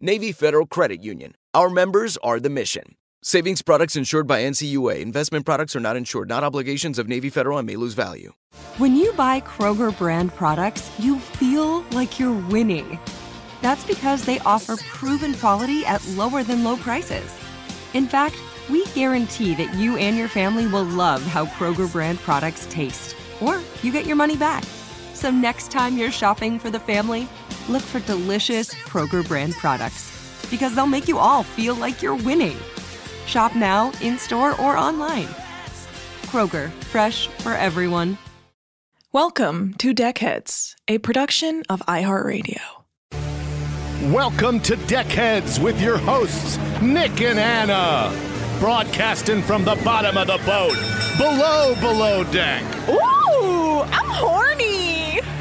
Navy Federal Credit Union. Our members are the mission. Savings products insured by NCUA. Investment products are not insured, not obligations of Navy Federal and may lose value. When you buy Kroger brand products, you feel like you're winning. That's because they offer proven quality at lower than low prices. In fact, we guarantee that you and your family will love how Kroger brand products taste, or you get your money back. So next time you're shopping for the family, look for delicious Kroger brand products because they'll make you all feel like you're winning. Shop now, in store, or online. Kroger, fresh for everyone. Welcome to Deckheads, a production of iHeartRadio. Welcome to Deckheads with your hosts, Nick and Anna. Broadcasting from the bottom of the boat, below, below deck. Ooh, I'm horny.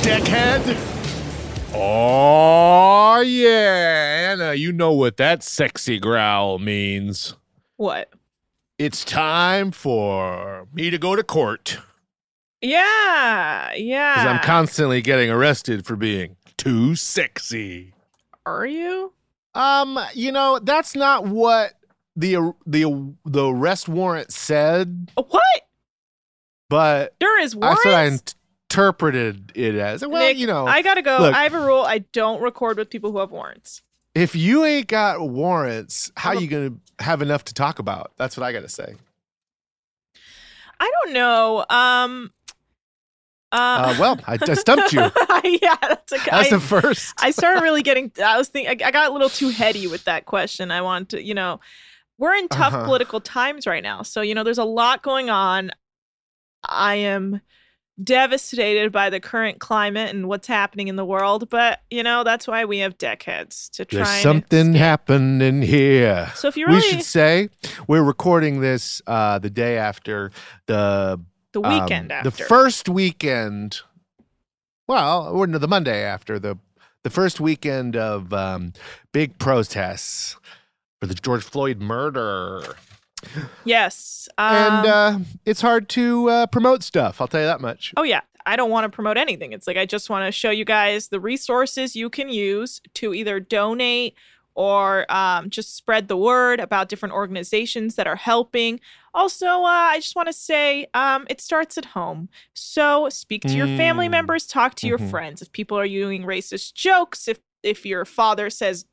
What? Deckhead. Oh, yeah. Anna, you know what that sexy growl means. What? It's time for me to go to court. Yeah, yeah. Because I'm constantly getting arrested for being too sexy. Are you? Um, you know, that's not what the the the arrest warrant said, What? but There is that's warrants. what I interpreted it as. Well, Nick, you know, I gotta go. look. I have a rule. I don't record with people who have warrants. if you ain't got warrants, how you gonna have enough to talk about? That's what I gotta say. I don't know. Um. Uh, well, I, I stumped you. yeah, that's a. That's I- the first. I started really getting. I was thinking. I, I got a little too heady with that question. I want to, you know, we're in tough Uh-huh. political times right now. So you know, there's a lot going on. I am devastated by the current climate and what's happening in the world. But you know, that's why we have deckheads to try. There's and something escape. happening here. So if you really, we should say we're recording this uh, the day after the the um, weekend after the first weekend. Well, or no, the Monday after the the first weekend of um, big protests for the George Floyd murder, yes, and um, uh, it's hard to uh, promote stuff. I'll tell you that much. Oh yeah, I don't want to promote anything. It's like I just want to show you guys the resources you can use to either donate or um, just spread the word about different organizations that are helping. Also, uh, I just want to say um, it starts at home. So speak to your family Mm. members, talk to your Mhm. friends. If people are doing racist jokes, if if your father says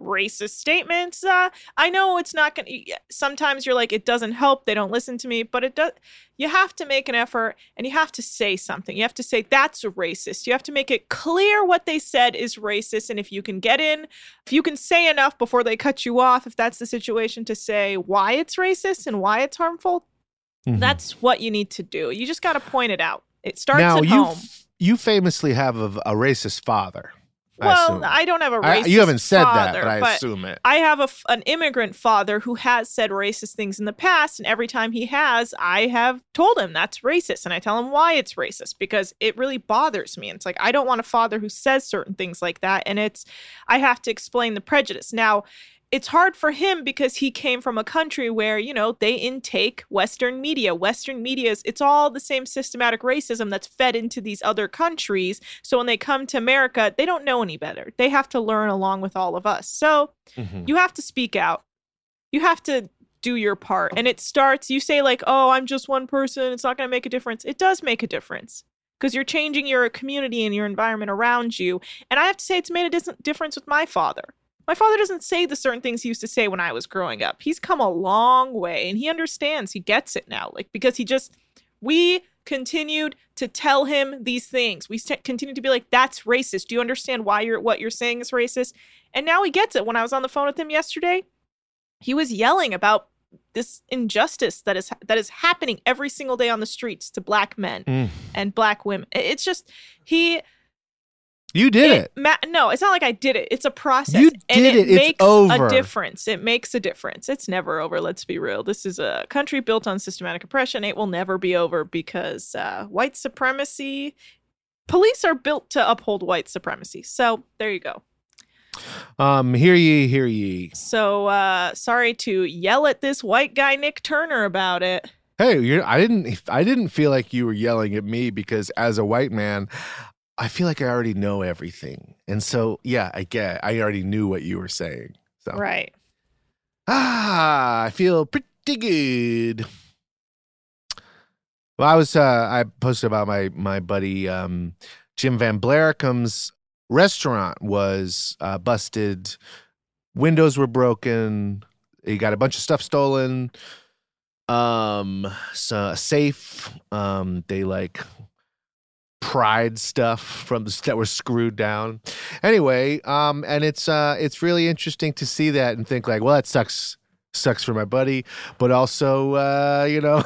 racist statements uh i know it's not gonna sometimes you're like it doesn't help they don't listen to me but it does you have to make an effort and you have to say something you have to say that's racist you have to make it clear what they said is racist and if you can get in if you can say enough before they cut you off if that's the situation to say why it's racist and why it's harmful Mhm. that's what you need to do you just got to point it out it starts now at you home you famously have a, a racist father. I well assume. I, don't have a racist you haven't said that, but I assume it. I have a an immigrant father who has said racist things in the past, and every time he has, I have told him that's racist, and I tell him why it's racist because it really bothers me. And it's like I don't want a father who says certain things like that, and it's I have to explain the prejudice. Now, it's hard for him because he came from a country where, you know, they intake Western media. Western media is, it's all the same systematic racism that's fed into these other countries. So when they come to America, they don't know any better. They have to learn along with all of us. So Mhm. you have to speak out. You have to do your part. And it starts, you say, like, oh, I'm just one person. It's not going to make a difference. It does make a difference because you're changing your community and your environment around you. And I have to say, it's made a dis- difference with my father. My father doesn't say the certain things he used to say when I was growing up. He's come a long way and he understands. He gets it now. Like, because he just, we continued to tell him these things. We st- continued to be like, that's racist. Do you understand why you're, what you're saying is racist? And now he gets it. When I was on the phone with him yesterday, he was yelling about this injustice that is that is happening every single day on the streets to black men Mm. and black women. It's just he You did it. Ma- no, it's not like I did it. It's a process. You and did it. It's over. a difference. It makes a difference. It's never over. Let's be real. This is a country built on systematic oppression. It will never be over because uh, white supremacy. Police are built to uphold white supremacy. So there you go. Um, hear ye, hear ye. So uh, sorry to yell at this white guy Nick Turner about it. Hey, you're, I didn't. I didn't feel like you were yelling at me because, as a white man, I feel like I already know everything, and so yeah, I get. I already knew what you were saying. So Right. ah, I feel pretty good. Well, I was. Uh, I posted about my my buddy um, Jim Van Blaricum's restaurant was uh, busted. Windows were broken. He got a bunch of stuff stolen. Um, so a safe. Um, they like pried stuff from the that was screwed down. Anyway, um, and it's uh, it's really interesting to see that and think like, well, that sucks, sucks for my buddy, but also, uh, you know,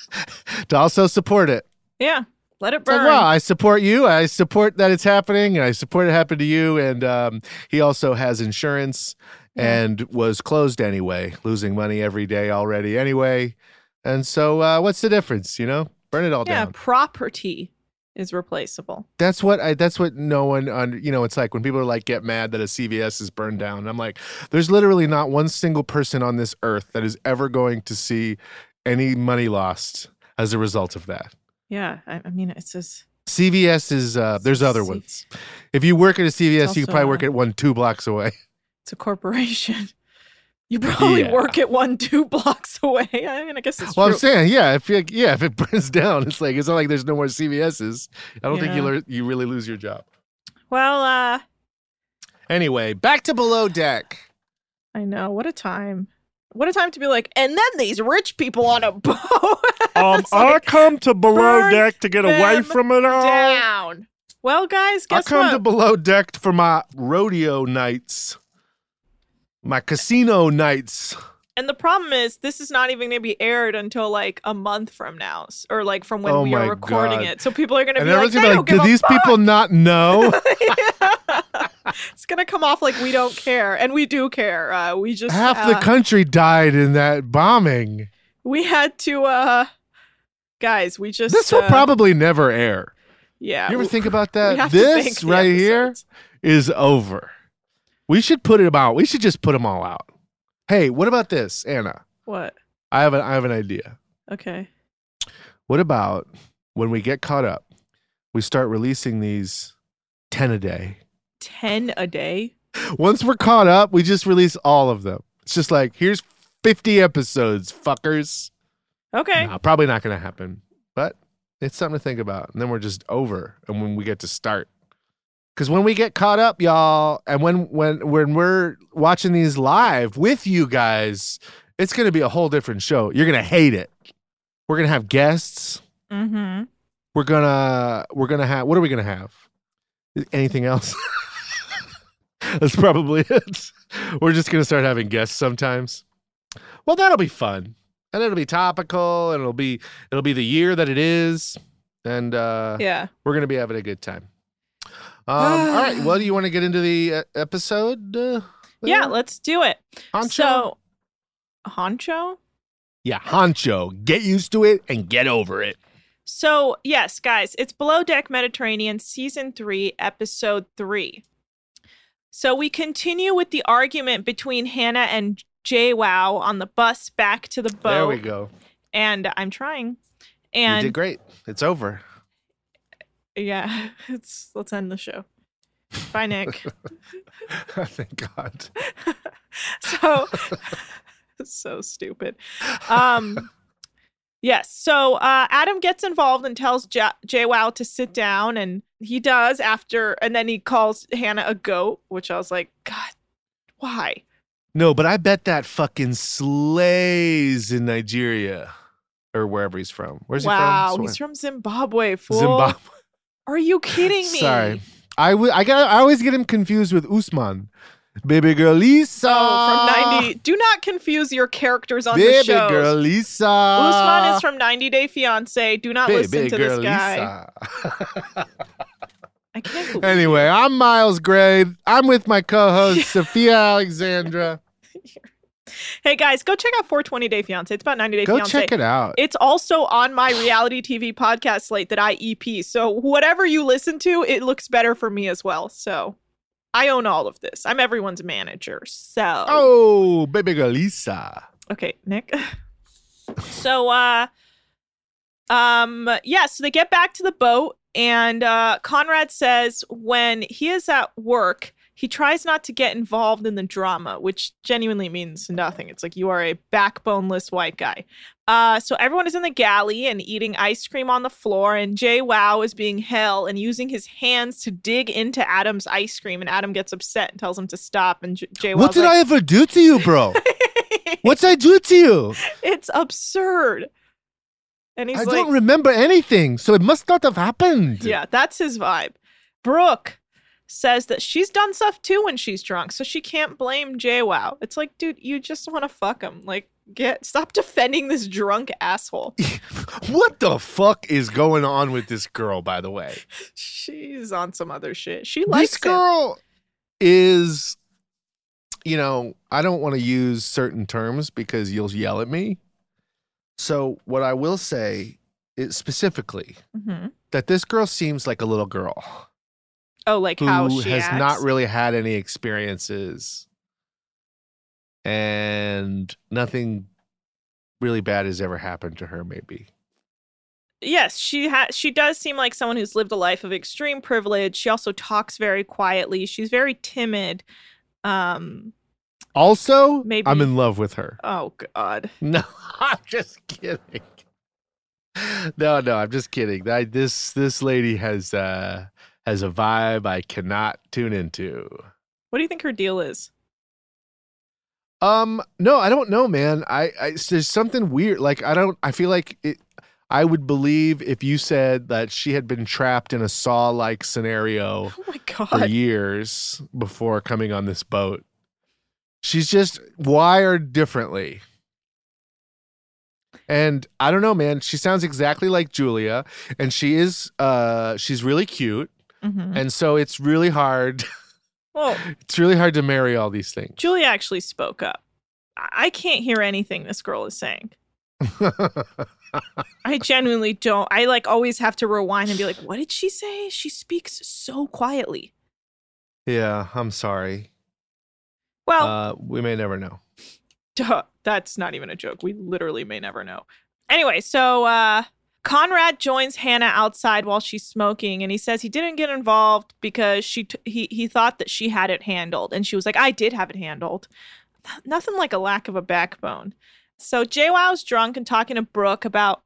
to also support it. Yeah. Let it It's like, burn. wow, I support you. I support that it's happening. I support it happened to you. And um, he also has insurance and was closed anyway, losing money every day already anyway. And so, uh, what's the difference? You know, burn it all yeah. down. Yeah, property is replaceable. That's what I. That's what no one. Under, you know, it's like when people are like get mad that a CVS is burned down. I'm like, there's literally not one single person on this earth that is ever going to see any money lost as a result of that. Yeah. I, I mean, it's just. CVS is uh there's other C- ones. If you work at a CVS, you could probably work uh, at one two blocks away. It's a corporation. You probably Yeah. work at one, two blocks away. I mean, I guess it's Well, true. I'm saying, yeah, if you, yeah, if it burns down, it's like it's not like there's no more CVS's. I don't think you Yeah. lear- you really lose your job. well, uh, Anyway, back to below deck. I know. What a time. What a time to be like, and then these rich people on a boat. Um, It's I come to below deck to get away from it all. down. Well, guys, I come what? to below deck for my rodeo nights, my casino nights. and the problem is, this is not even going to be aired until like a month from now, or like from when Oh we are recording God. it. So people are going to be like, everyone's gonna don't like, do these fuck." people not know? it's gonna come off like we don't care, and we do care. Uh, we just Half uh, the country died in that bombing. we had to, uh, guys. We just This will uh, probably never air. yeah. You ever we- think about that? This right here episodes. is over. We should put it out. We should just put them all out. Hey, what about this, Anna? What? I have an I have an idea. Okay. What about when we get caught up, we start releasing these ten a day. Ten a day. Once we're caught up, we just release all of them. It's just like here's fifty episodes, fuckers. Okay. Nah, probably not going to happen, but it's something to think about. And then we're just over, and when we get to start, because when we get caught up, y'all, and when when when we're watching these live with you guys, it's going to be a whole different show. You're going to hate it. We're going to have guests. Mm-hmm. We're gonna we're gonna have. What are we gonna have? Anything else? That's probably it. We're just gonna start having guests sometimes. Well, that'll be fun, and it'll be topical, and it'll be it'll be the year that it is, and uh, Yeah. we're gonna be having a good time. Um, all right. Well, do you want to get into the uh, episode? Uh, Yeah. Let's do it. Honcho? So, honcho. yeah, honcho. Get used to it and get over it. So, yes, guys, it's Below Deck Mediterranean, Season 3, Episode 3. So we continue with the argument between Hannah and Joao on the bus back to the boat. There we go. And I'm trying. And you did great. It's over. Yeah, it's let's end the show. Bye, Nick. Thank God. so so stupid. Um Yes. So uh, Adam gets involved and tells J- Joao to sit down, and he does after, and then he calls Hannah a goat, which I was like, God, why? No, but I bet that fucking slays in Nigeria or wherever he's from. Where's wow, he from? Wow, he's from Zimbabwe. Fool. Zimbabwe. Are you kidding me? Sorry. I w- I got I always get him confused with Usman. Baby girl Lisa. Oh, from 90. Do not confuse your characters on the Baby show. girl Lisa. Usman is from 90 Day Fiance. Do not Baby listen to this guy. Lisa. I can't believe anyway, I'm Miles Gray. I'm with my co-host Sophia Alexandra. Hey guys, go check out 420 Day Fiance. It's about 90 Day Go Fiance. check it out. It's also on my reality TV podcast slate that I EP. So whatever you listen to, it looks better for me as well. So I own all of this. I'm everyone's manager. So oh, baby girl Lisa. okay, Nick. so uh um yeah, so they get back to the boat and uh Conrad says when he is at work, he tries not to get involved in the drama, which genuinely means nothing. It's like you are a backboneless white guy. Uh, so everyone is in the galley and eating ice cream on the floor, and Joao is being hell and using his hands to dig into Adam's ice cream, and Adam gets upset and tells him to stop. And J- Jay What did I ever do to you, bro? What's I do to you? It's absurd. And he's like, I like, don't remember anything, so it must not have happened. Yeah, that's his vibe. Brooke says that she's done stuff too when she's drunk, so she can't blame Joao. It's like, dude, you just want to fuck him. Like, get stop defending this drunk asshole. What the fuck is going on with this girl, by the way? she's on some other shit. She likes this him. girl is, you know, I don't want to use certain terms because you'll yell at me. So, what I will say is specifically Mhm. that this girl seems like a little girl Oh, like who how she has acts. not really had any experiences and nothing really bad has ever happened to her, maybe. yes, she has. She does seem like someone who's lived a life of extreme privilege. She also talks very quietly. She's very timid. Um. Also, Maybe- I'm in love with her. Oh God. No, I'm just kidding. No, no, I'm just kidding. I, this this lady has uh has a vibe I cannot tune into. What do you think her deal is? Um, no, I don't know, man. I, I there's something weird. Like I don't. I feel like it. I would believe if you said that she had been trapped in a saw like scenario Oh my for years before coming on this boat. She's just wired differently. And I don't know, man. She sounds exactly like Julia, and she is uh she's really cute. Mhm. And so it's really hard. Well, it's really hard to marry all these things. Julia actually spoke up. I I can't hear anything this girl is saying. I genuinely don't. I like always have to rewind and be like, what did she say? She speaks so quietly. yeah, I'm sorry. Well, Uh we may never know. duh, that's not even a joke. We literally may never know. Anyway, so uh Conrad joins Hannah outside while she's smoking and he says he didn't get involved because she t- he he thought that she had it handled and she was like I did have it handled. Nothing like a lack of a backbone. So Joao's drunk and talking to Brooke about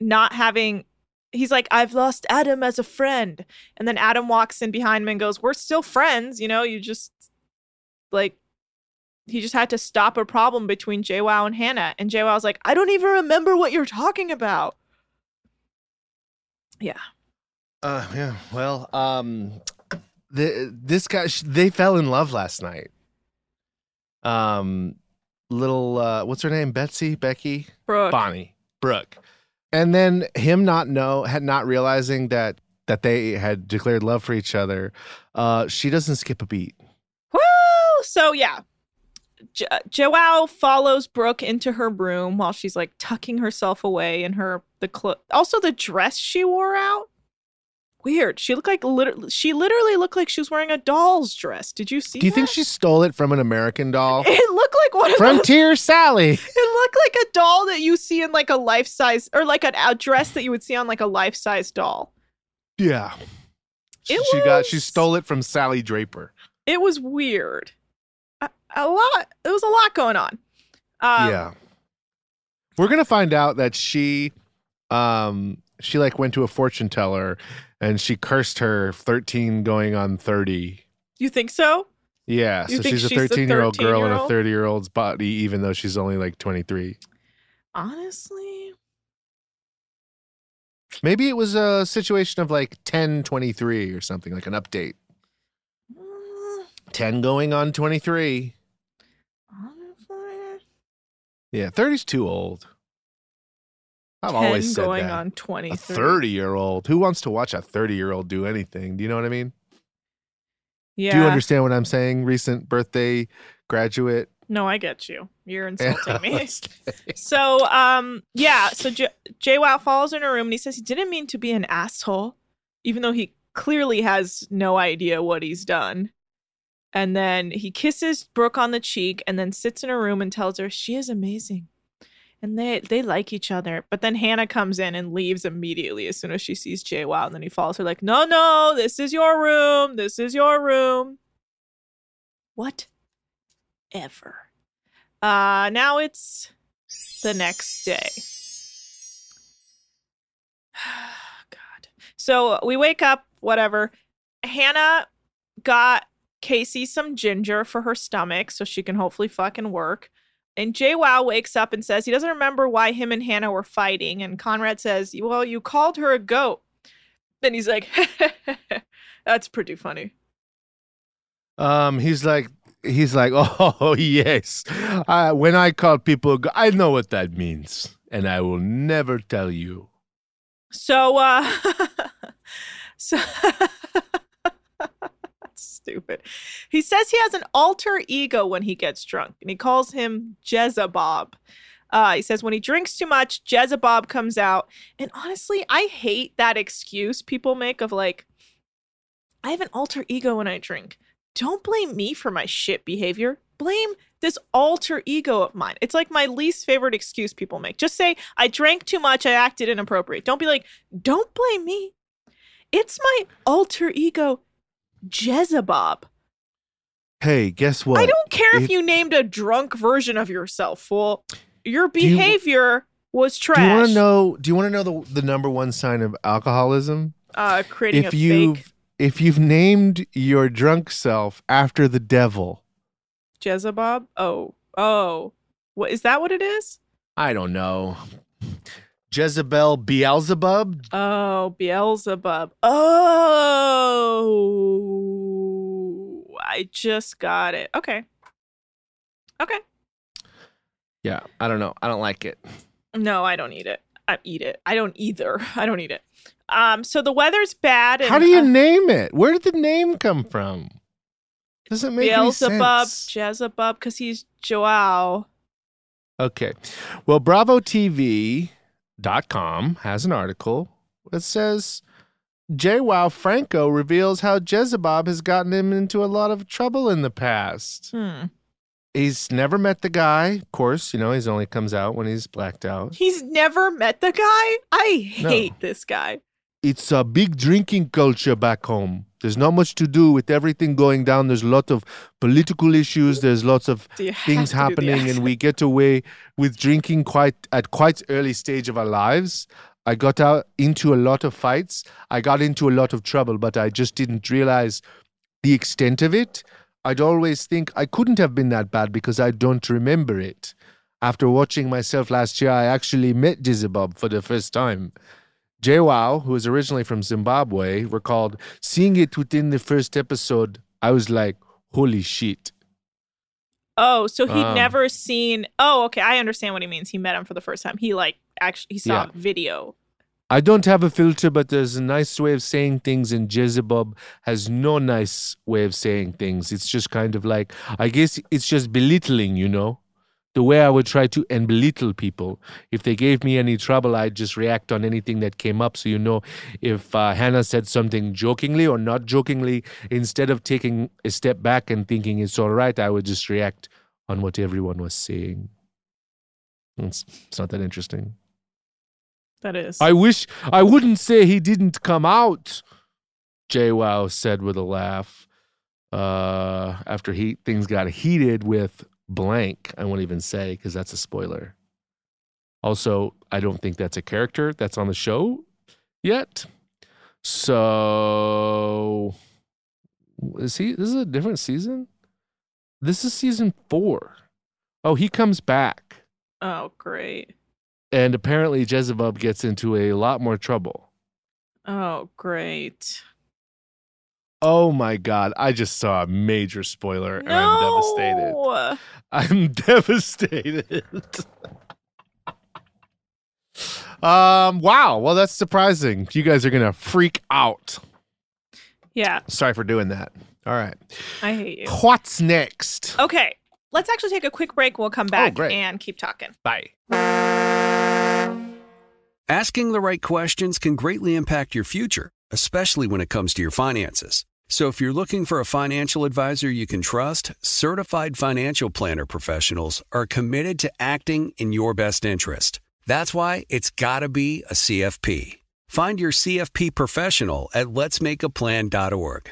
not having he's like I've lost Adam as a friend. And then Adam walks in behind him and goes, "We're still friends, you know, you just like he just had to stop a problem between Joao and Hannah. And Joao was like, I don't even remember what you're talking about. Yeah. Uh, yeah. Well, um, the this guy, they fell in love last night. Um, little uh, what's her name? Betsy, Becky, Brooke. Bonnie, Brooke, and then him not know had not realizing that that they had declared love for each other. Uh, she doesn't skip a beat. Woo! So yeah. Jo- Joao follows Brooke into her room while she's like tucking herself away in her the clo- also the dress she wore out. Weird. She looked like literally. She literally looked like she was wearing a doll's dress. Did you see? Do you think she stole it from an American doll? It looked like one of those. Frontier Sally. It looked like a doll that you see in like a life size, or like an a dress that you would see on like a life size doll. Yeah. It she got she stole it from Sally Draper. It was weird. A, lot. There was a lot going on. Um, yeah. We're gonna find out that she um she like went to a fortune teller and she cursed her 13 going on 30. You think so? Yeah, You so she's a 13 year old girl in a 30 year old's body, even though she's only like 23. Honestly, Maybe it was a situation of like 10 23 or something, like an update. mm, 10 going on 23. Yeah, 30's too old. I've 10 always said going that. on twenty. a 30 year old. Who wants to watch a 30 year old do anything? Do you know what I mean? Yeah. Do you understand what I'm saying? Recent birthday graduate. No, I get you. You're insulting me. So, um, yeah. So J- Joao falls in her room and he says he didn't mean to be an asshole, even though he clearly has no idea what he's done. And then he kisses Brooke on the cheek and then sits in her room and tells her she is amazing. And they they like each other. But then Hannah comes in and leaves immediately as soon as she sees Joao. And then he follows her like, no, no, this is your room. This is your room. What? Ever. Uh now it's the next day. God. So we wake up, whatever. Hannah got Casey some ginger for her stomach so she can hopefully fucking work. And Joao wakes up and says he doesn't remember why him and Hannah were fighting. And Conrad says, Well, you called her a goat. Then he's like, That's pretty funny. Um, he's like, he's like, oh yes. Uh, when I call people, go- I know what that means, and I will never tell you. So, uh, so stupid. He says he has an alter ego when he gets drunk, and he calls him Jezebub. Uh, he says when he drinks too much, Jezebub comes out. And honestly, I hate that excuse people make of like, I have an alter ego when I drink. Don't blame me for my shit behavior. Blame this alter ego of mine. It's like my least favorite excuse people make. Just say, I drank too much, I acted inappropriate. Don't be like, don't blame me. It's my alter ego, Jezebub. Hey, guess what? I don't care if It- you named a drunk version of yourself, fool. Your you- behavior was trash. Do you want to know? Do you want to know the the number one sign of alcoholism? Uh, creating if a you've fake if you've named your drunk self after the devil, Jezebub. Oh, oh, what is that? What it is? I don't know. Jezebel Beelzebub. Oh, Beelzebub. Oh, I just got it. Okay. Okay. Yeah, I don't know. I don't like it. No, I don't eat it. I eat it. I don't either. I don't eat it. Um, so the weather's bad. And, How do you uh, name it?Here did the name come from? Doesn't make sense. Beelzebub, any sense. Jezebub, because he's Joao. Okay. Well, BravoTV.com has an article that says Joao Franco reveals how Jezebub has gotten him into a lot of trouble in the past. Hmm. He's never met the guy. Of course, you know, he's only comes out when he's blacked out. He's never met the guy. I No. hate this guy. It's a big drinking culture back home. There's not much to do with everything going down. There's a lot of political issues. There's lots of Do you have things to do the happening and we get away with drinking quite at quite early stage of our lives. I got out into a lot of fights. I got into a lot of trouble but i just didn't realize the extent of it. I'd always think i couldn't have been that bad because i don't remember it. After watching myself last year i actually met jezebub for the first time Joao, who is originally from Zimbabwe, recalled seeing it within the first episode. I was like, holy shit. Oh, so he'd Um, never seen. Oh, okay. I understand what he means. He met him for the first time. He like actually he saw Yeah. video. I don't have a filter, but there's a nice way of saying things, and Jezebub has no nice way of saying things. It's just kind of like, I guess it's just belittling, you know? The way I would try to and belittle people. If they gave me any trouble, I'd just react on anything that came up. So you know, if uh, Hannah said something jokingly or not jokingly, instead of taking a step back and thinking it's all right, I would just react on what everyone was saying. It's, it's not that interesting. That is. I wish I wouldn't say he didn't come out. Joao said with a laugh. Uh, after he things got heated with blank, I won't even say because that's a spoiler. Also, I don't think that's a character that's on the show yet. So is he? This is a different season. This is season four. Oh, he comes back, oh, great. and apparently Jezebub gets into a lot more trouble. Oh, great. Oh my god, I just saw a major spoiler and no. I'm devastated. I'm devastated. um wow, well that's surprising. You guys are going to freak out. Yeah, Sorry for doing that. All right. I hate you. What's next? Okay, let's actually take a quick break. We'll come back great. and keep talking. Bye. Asking the right questions can greatly impact your future, especially when it comes to your finances. So if you're looking for a financial advisor you can trust, certified financial planner professionals are committed to acting in your best interest. That's why it's got to be a CFP. Find your CFP professional at letsmakeaplan.org.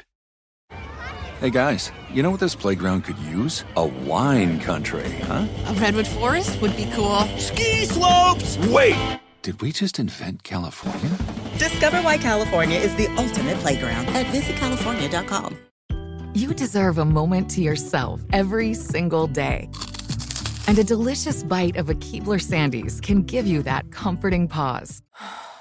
Hey guys, you know what this playground could use? A wine country, huh? A redwood forest would be cool. Ski slopes! Wait! Did we just invent California? Discover why California is the ultimate playground at visitcalifornia.com. You deserve a moment to yourself every single day. And a delicious bite of a Keebler Sandies can give you that comforting pause.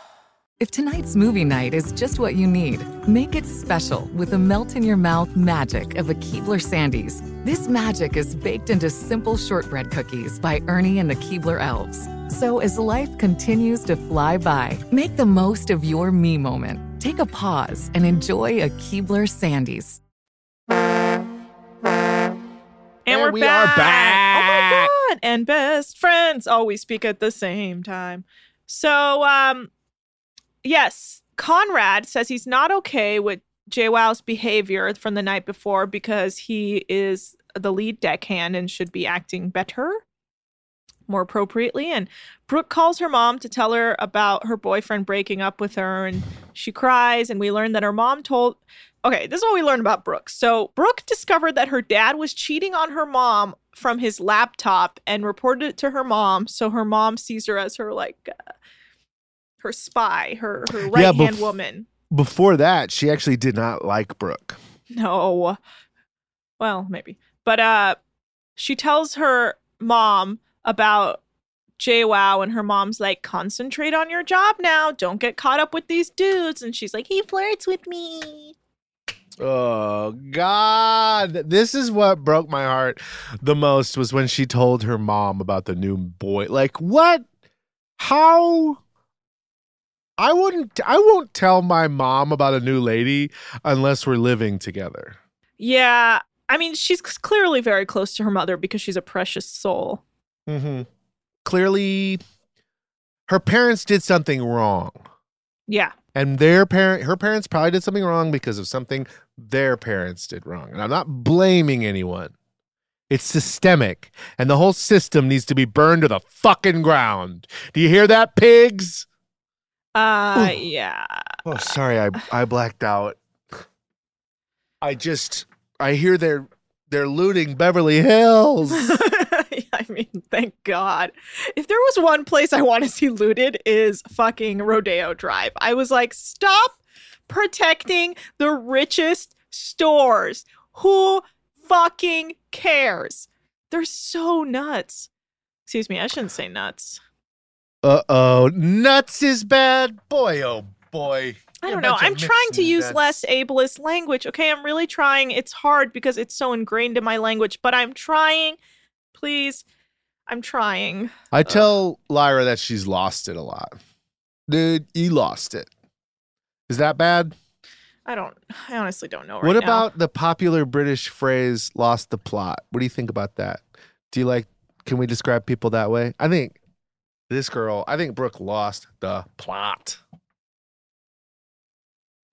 If tonight's movie night is just what you need, make it special with the melt in your mouth magic of a Keebler Sandies. This magic is baked into simple shortbread cookies by Ernie and the Keebler Elves. So as life continues to fly by, make the most of your me moment. Take a pause and enjoy a Keebler Sandies. And we're we back. are back. Oh my god! And best friends always speak at the same time. So, um, yes, Conrad says he's not okay with Joao's behavior from the night before because he is the lead deckhand and should be acting better, more appropriately. And Brooke calls her mom to tell her about her boyfriend breaking up with her, and she cries. And we learn that her mom told. Okay, this is what we learned about Brooke. So, Brooke discovered that her dad was cheating on her mom from his laptop and reported it to her mom. So, her mom sees her as her, like, uh, her spy, her, her right hand bef- woman. Before that, she actually did not like Brooke. No. Well, maybe. But uh she tells her mom about Joao and her mom's like, concentrate on your job now. Don't get caught up with these dudes. And she's like, he flirts with me. Oh God! This is what broke my heart the most was when she told her mom about the new boy. Like what? How? I wouldn't. I won't tell my mom about a new lady unless we're living together. Yeah. I mean, she's clearly very close to her mother because she's a precious soul. Mm-hmm. Clearly, her parents did something wrong, Yeah. and their parent, her parents probably did something wrong because of something their parents did wrong. And I'm not blaming anyone. It's systemic, and the whole system needs to be burned to the fucking ground. Do you hear that, pigs? Uh, Ooh. yeah. Oh, sorry, I I blacked out. I just I hear they're they're looting Beverly Hills. I mean, thank God. If there was one place I want to see looted is fucking Rodeo Drive. I was like, stop protecting the richest stores. Who fucking cares? They're so nuts. Excuse me, I shouldn't say nuts. Uh oh, nuts is bad. Boy, oh boy. I don't know. I'm trying to use nuts. less ableist language. Okay, I'm really trying. It's hard because it's so ingrained in my language, but I'm trying. Please, I'm trying. I tell Lyra that she's lost it a lot. Dude, you lost it. Is that bad? I don't. I honestly don't know. Right what now. about the popular British phrase "lost the plot"? What do you think about that? Do you like Can we describe people that way? I think this girl. I think Brooke lost the plot.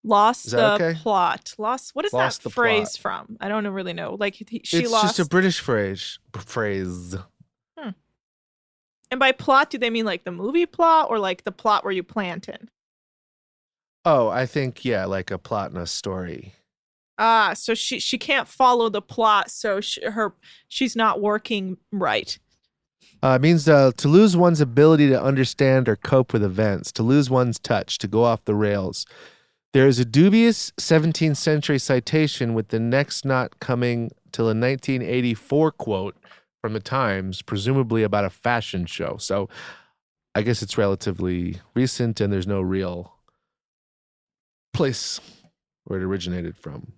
Lost the okay? plot. Lost. What is Lost that phrase from? I don't really know. Like he, she it's lost. just a British phrase. Phrase. and by plot, do they mean like the movie plot or like the plot where you plant in? Oh, I think yeah, like a plot in a story. Ah, so she she can't follow the plot, so she, her she's not working right. Uh, means uh, to lose one's ability to understand or cope with events, to lose one's touch, to go off the rails. There is a dubious 17th century citation with the next not coming till a 1984 quote from the Times, presumably about a fashion show. So I guess it's relatively recent and there's no real place where it originated from.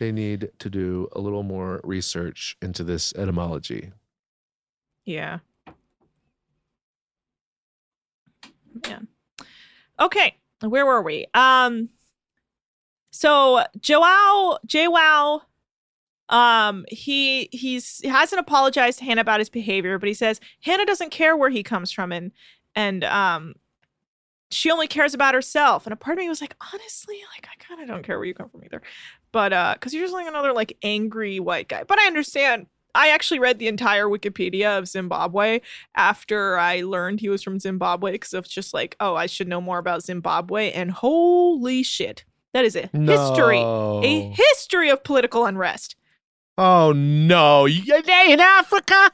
They need to do a little more research into this etymology. Yeah. Man. Okay, where were we? Um so Joao Joao um he he's he hasn't apologized to Hannah about his behavior, but he says Hannah doesn't care where he comes from and and um she only cares about herself. And a part of me was like, honestly, like I kind of don't care where you come from either. But uh because you're just like another like angry white guy. But I understand I actually read the entire Wikipedia of Zimbabwe after I learned he was from Zimbabwe because it's just like, oh, I should know more about Zimbabwe. And holy shit, that is a history, a history of political unrest. Oh no! In Africa?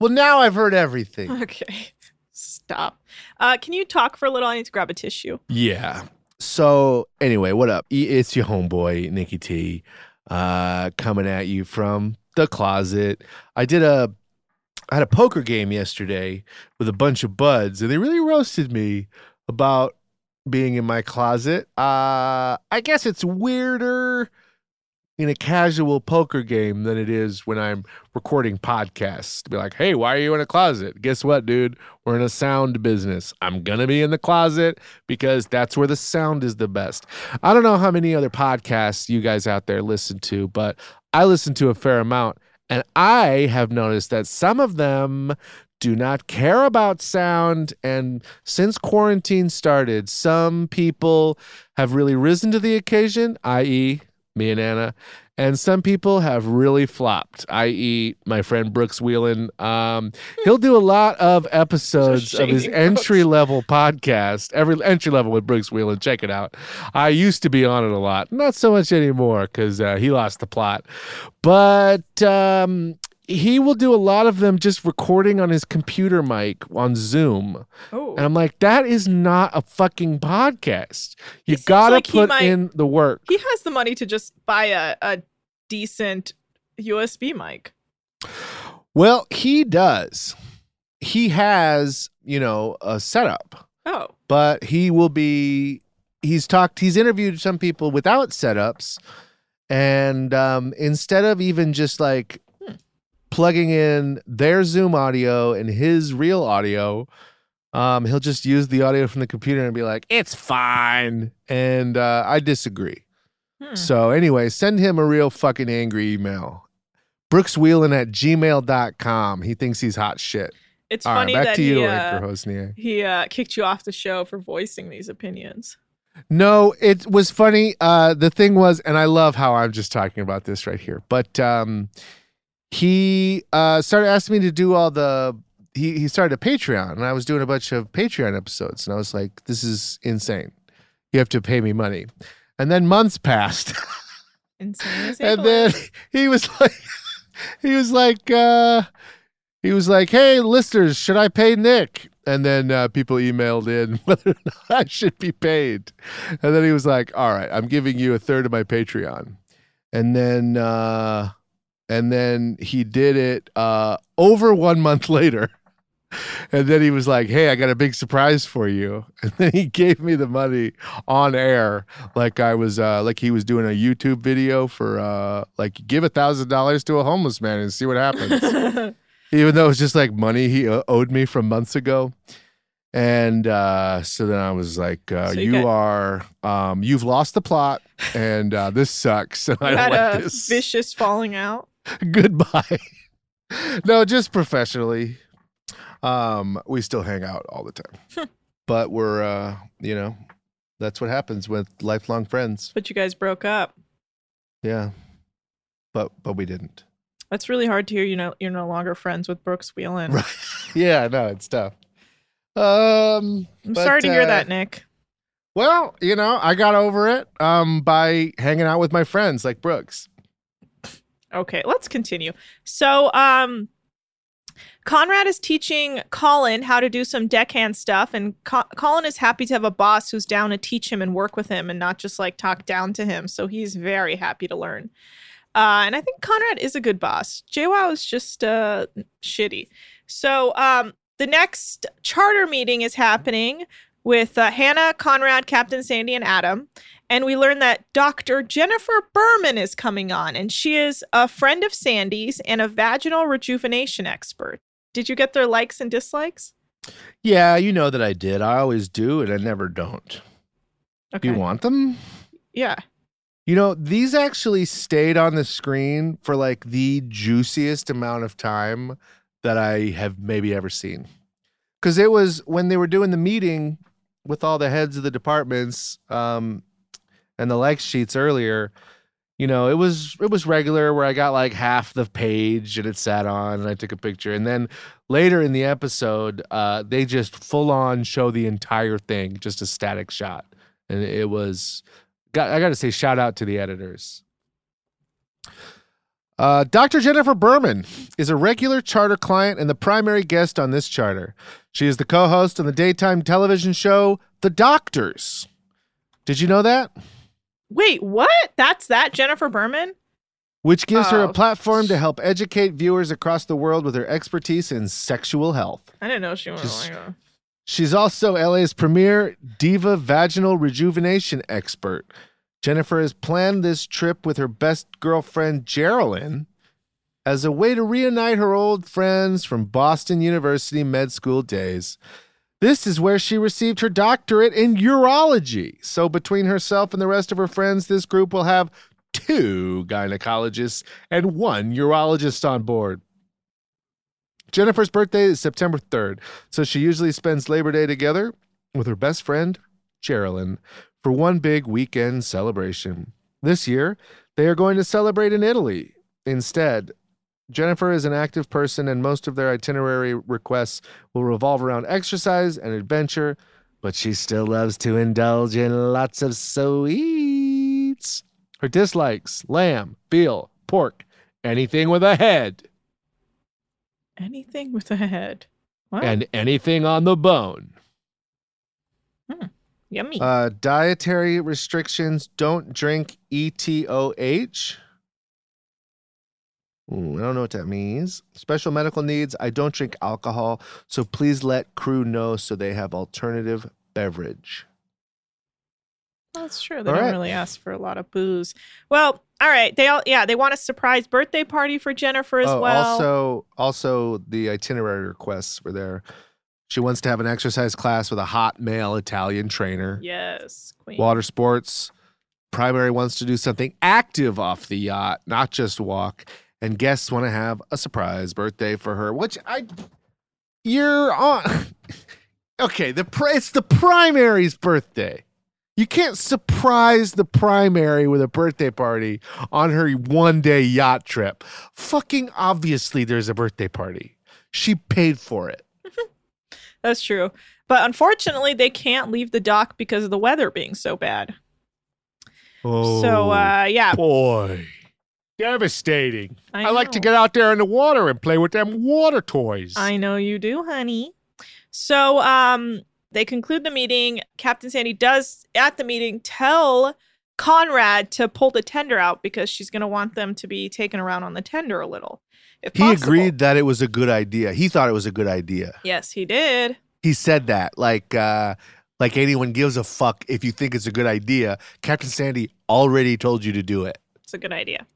Well, now I've heard everything. Okay, stop. Uh, can you talk for a little? I need to grab a tissue. Yeah. So anyway, what up? It's your homeboy Nikki T, uh, coming at you from the closet. I did a, I had a poker game yesterday with a bunch of buds, and they really roasted me about being in my closet. Uh, I guess it's weirder in a casual poker game than it is when I'm recording podcasts. To be like, hey, why are you in a closet? Guess what, dude? We're in a sound business. I'm gonna be in the closet because that's where the sound is the best. I don't know how many other podcasts you guys out there listen to, but I listen to a fair amount, and I have noticed that some of them do not care about sound. And since quarantine started, some people have really risen to the occasion, i.e., me and Anna. And some people have really flopped, i.e., my friend Brooks Wheelan. Um, he'll do a lot of episodes of his entry level podcast, every entry level with Brooks Wheelan. Check it out. I used to be on it a lot, not so much anymore because uh, he lost the plot. But um, he will do a lot of them just recording on his computer mic on Zoom. Oh. And I'm like, that is not a fucking podcast. You seems gotta like put might- in the work. He has the money to just buy a, a decent USB mic. Well, he does. He has, you know, a setup, Oh, but he will be. He's talked. He's interviewed some people without setups, and um, instead of even just like plugging in their Zoom audio and his real audio, um, he'll just use the audio from the computer and be like, "It's fine," and uh, I disagree. Hmm. So anyway, send him a real fucking angry email. Brookswheelan at gmail.com. He thinks he's hot shit. it's All right, funny back that to you, he, uh, Hosnier. he uh, kicked you off the show for voicing these opinions. No, it was funny. Uh, the thing was, and I love how I'm just talking about this right here, but um, he uh, started asking me to do all the. He, he started a Patreon, and I was doing a bunch of Patreon episodes, and I was like, this is insane. You have to pay me money. And then months passed. Insane and then he was like he was like uh he was like hey listeners should i pay nick and then uh, people emailed in whether or not i should be paid and then he was like all right i'm giving you a third of my patreon and then uh and then he did it uh over one month later and then he was like, "Hey, I got a big surprise for you." And then he gave me the money on air, like I was, uh, like he was doing a YouTube video for, uh, like give a thousand dollars to a homeless man and see what happens. Even though it was just like money he uh, owed me from months ago. And uh, so then I was like, uh, So "You, you got- are, um, you've lost the plot, and uh, this sucks. And I had like a this. vicious falling out. Goodbye." no, just professionally. Um, we still hang out all the time. but we're uh, you know, that's what happens with lifelong friends. But you guys broke up. Yeah. But but we didn't. That's really hard to hear. You know, you're no longer friends with Brooks Wheelan. Right. Yeah, no, it's tough. Um I'm but, sorry to hear uh, that, Nick. Well, you know, I got over it um by hanging out with my friends like Brooks. Okay, let's continue. So, um, Conrad is teaching Colin how to do some deckhand stuff, and Co- Colin is happy to have a boss who's down to teach him and work with him and not just like talk down to him. So he's very happy to learn. Uh, and I think Conrad is a good boss. Joao is just uh, shitty. So um, the next charter meeting is happening with uh, Hannah, Conrad, Captain Sandy, and Adam. And we learn that Dr. Jennifer Berman is coming on, and she is a friend of Sandy's and a vaginal rejuvenation expert. Did you get their likes and dislikes? Yeah, you know that I did. I always do and I never don't. Do you want them? Yeah. You know, these actually stayed on the screen for like the juiciest amount of time that I have maybe ever seen. Because it was when they were doing the meeting with all the heads of the departments um, and the like sheets earlier. You know, it was it was regular where I got like half the page and it sat on and I took a picture. And then later in the episode, uh, they just full on show the entire thing, just a static shot. And it was got I got to say shout out to the editors. Uh, Dr. Jennifer Berman is a regular charter client and the primary guest on this charter. She is the co-host on the daytime television show The Doctors. Did you know that? Wait, what? That's that Jennifer Berman? Which gives her Oh. a platform to help educate viewers across the world with her expertise in sexual health. I didn't know she was She's- like. She's also LA's premier diva vaginal rejuvenation expert. Jennifer has planned this trip with her best girlfriend, Geraldine, as a way to reunite her old friends from Boston University med school days. This is where she received her doctorate in urology. So, between herself and the rest of her friends, this group will have two gynecologists and one urologist on board. Jennifer's birthday is September 3rd, so she usually spends Labor Day together with her best friend, Geraldine, for one big weekend celebration. This year, they are going to celebrate in Italy. Instead, Jennifer is an active person, and most of their itinerary requests will revolve around exercise and adventure, but she still loves to indulge in lots of sweets. Her dislikes lamb, veal, pork, anything with a head, Anything with a head. What? and anything on the bone. Hmm. Yummy. Uh, dietary restrictions don't drink ETOH. Ooh, I don't know what that means. Special medical needs. I don't drink alcohol, so please let crew know so they have alternative beverage. That's true. They All don't right. really ask for a lot of booze. Well, all right. They all yeah, they want a surprise birthday party for Jennifer as oh, well. also, also the itinerary requests were there. She wants to have an exercise class with a hot male Italian trainer. yes, queen. Water sports. Primary wants to do something active off the yacht, not just walk. And guests want to have a surprise birthday for her, which I. You're on. okay, the it's the primary's birthday. You can't surprise the primary with a birthday party on her one day yacht trip. Fucking obviously, there's a birthday party. She paid for it. That's true. But unfortunately, they can't leave the dock because of the weather being so bad. Oh, So uh yeah. boy. Devastating. I I, like to get out there in the water and play with them water toys. I know you do, honey. So um they conclude the meeting. Captain Sandy does at the meeting tell Conrad to pull the tender out because she's gonna want them to be taken around on the tender a little. If he possible. agreed that it was a good idea. He thought it was a good idea. Yes, he did. He said that like uh like anyone gives a fuck if you think it's a good idea. Captain Sandy already told you to do it. It's a good idea.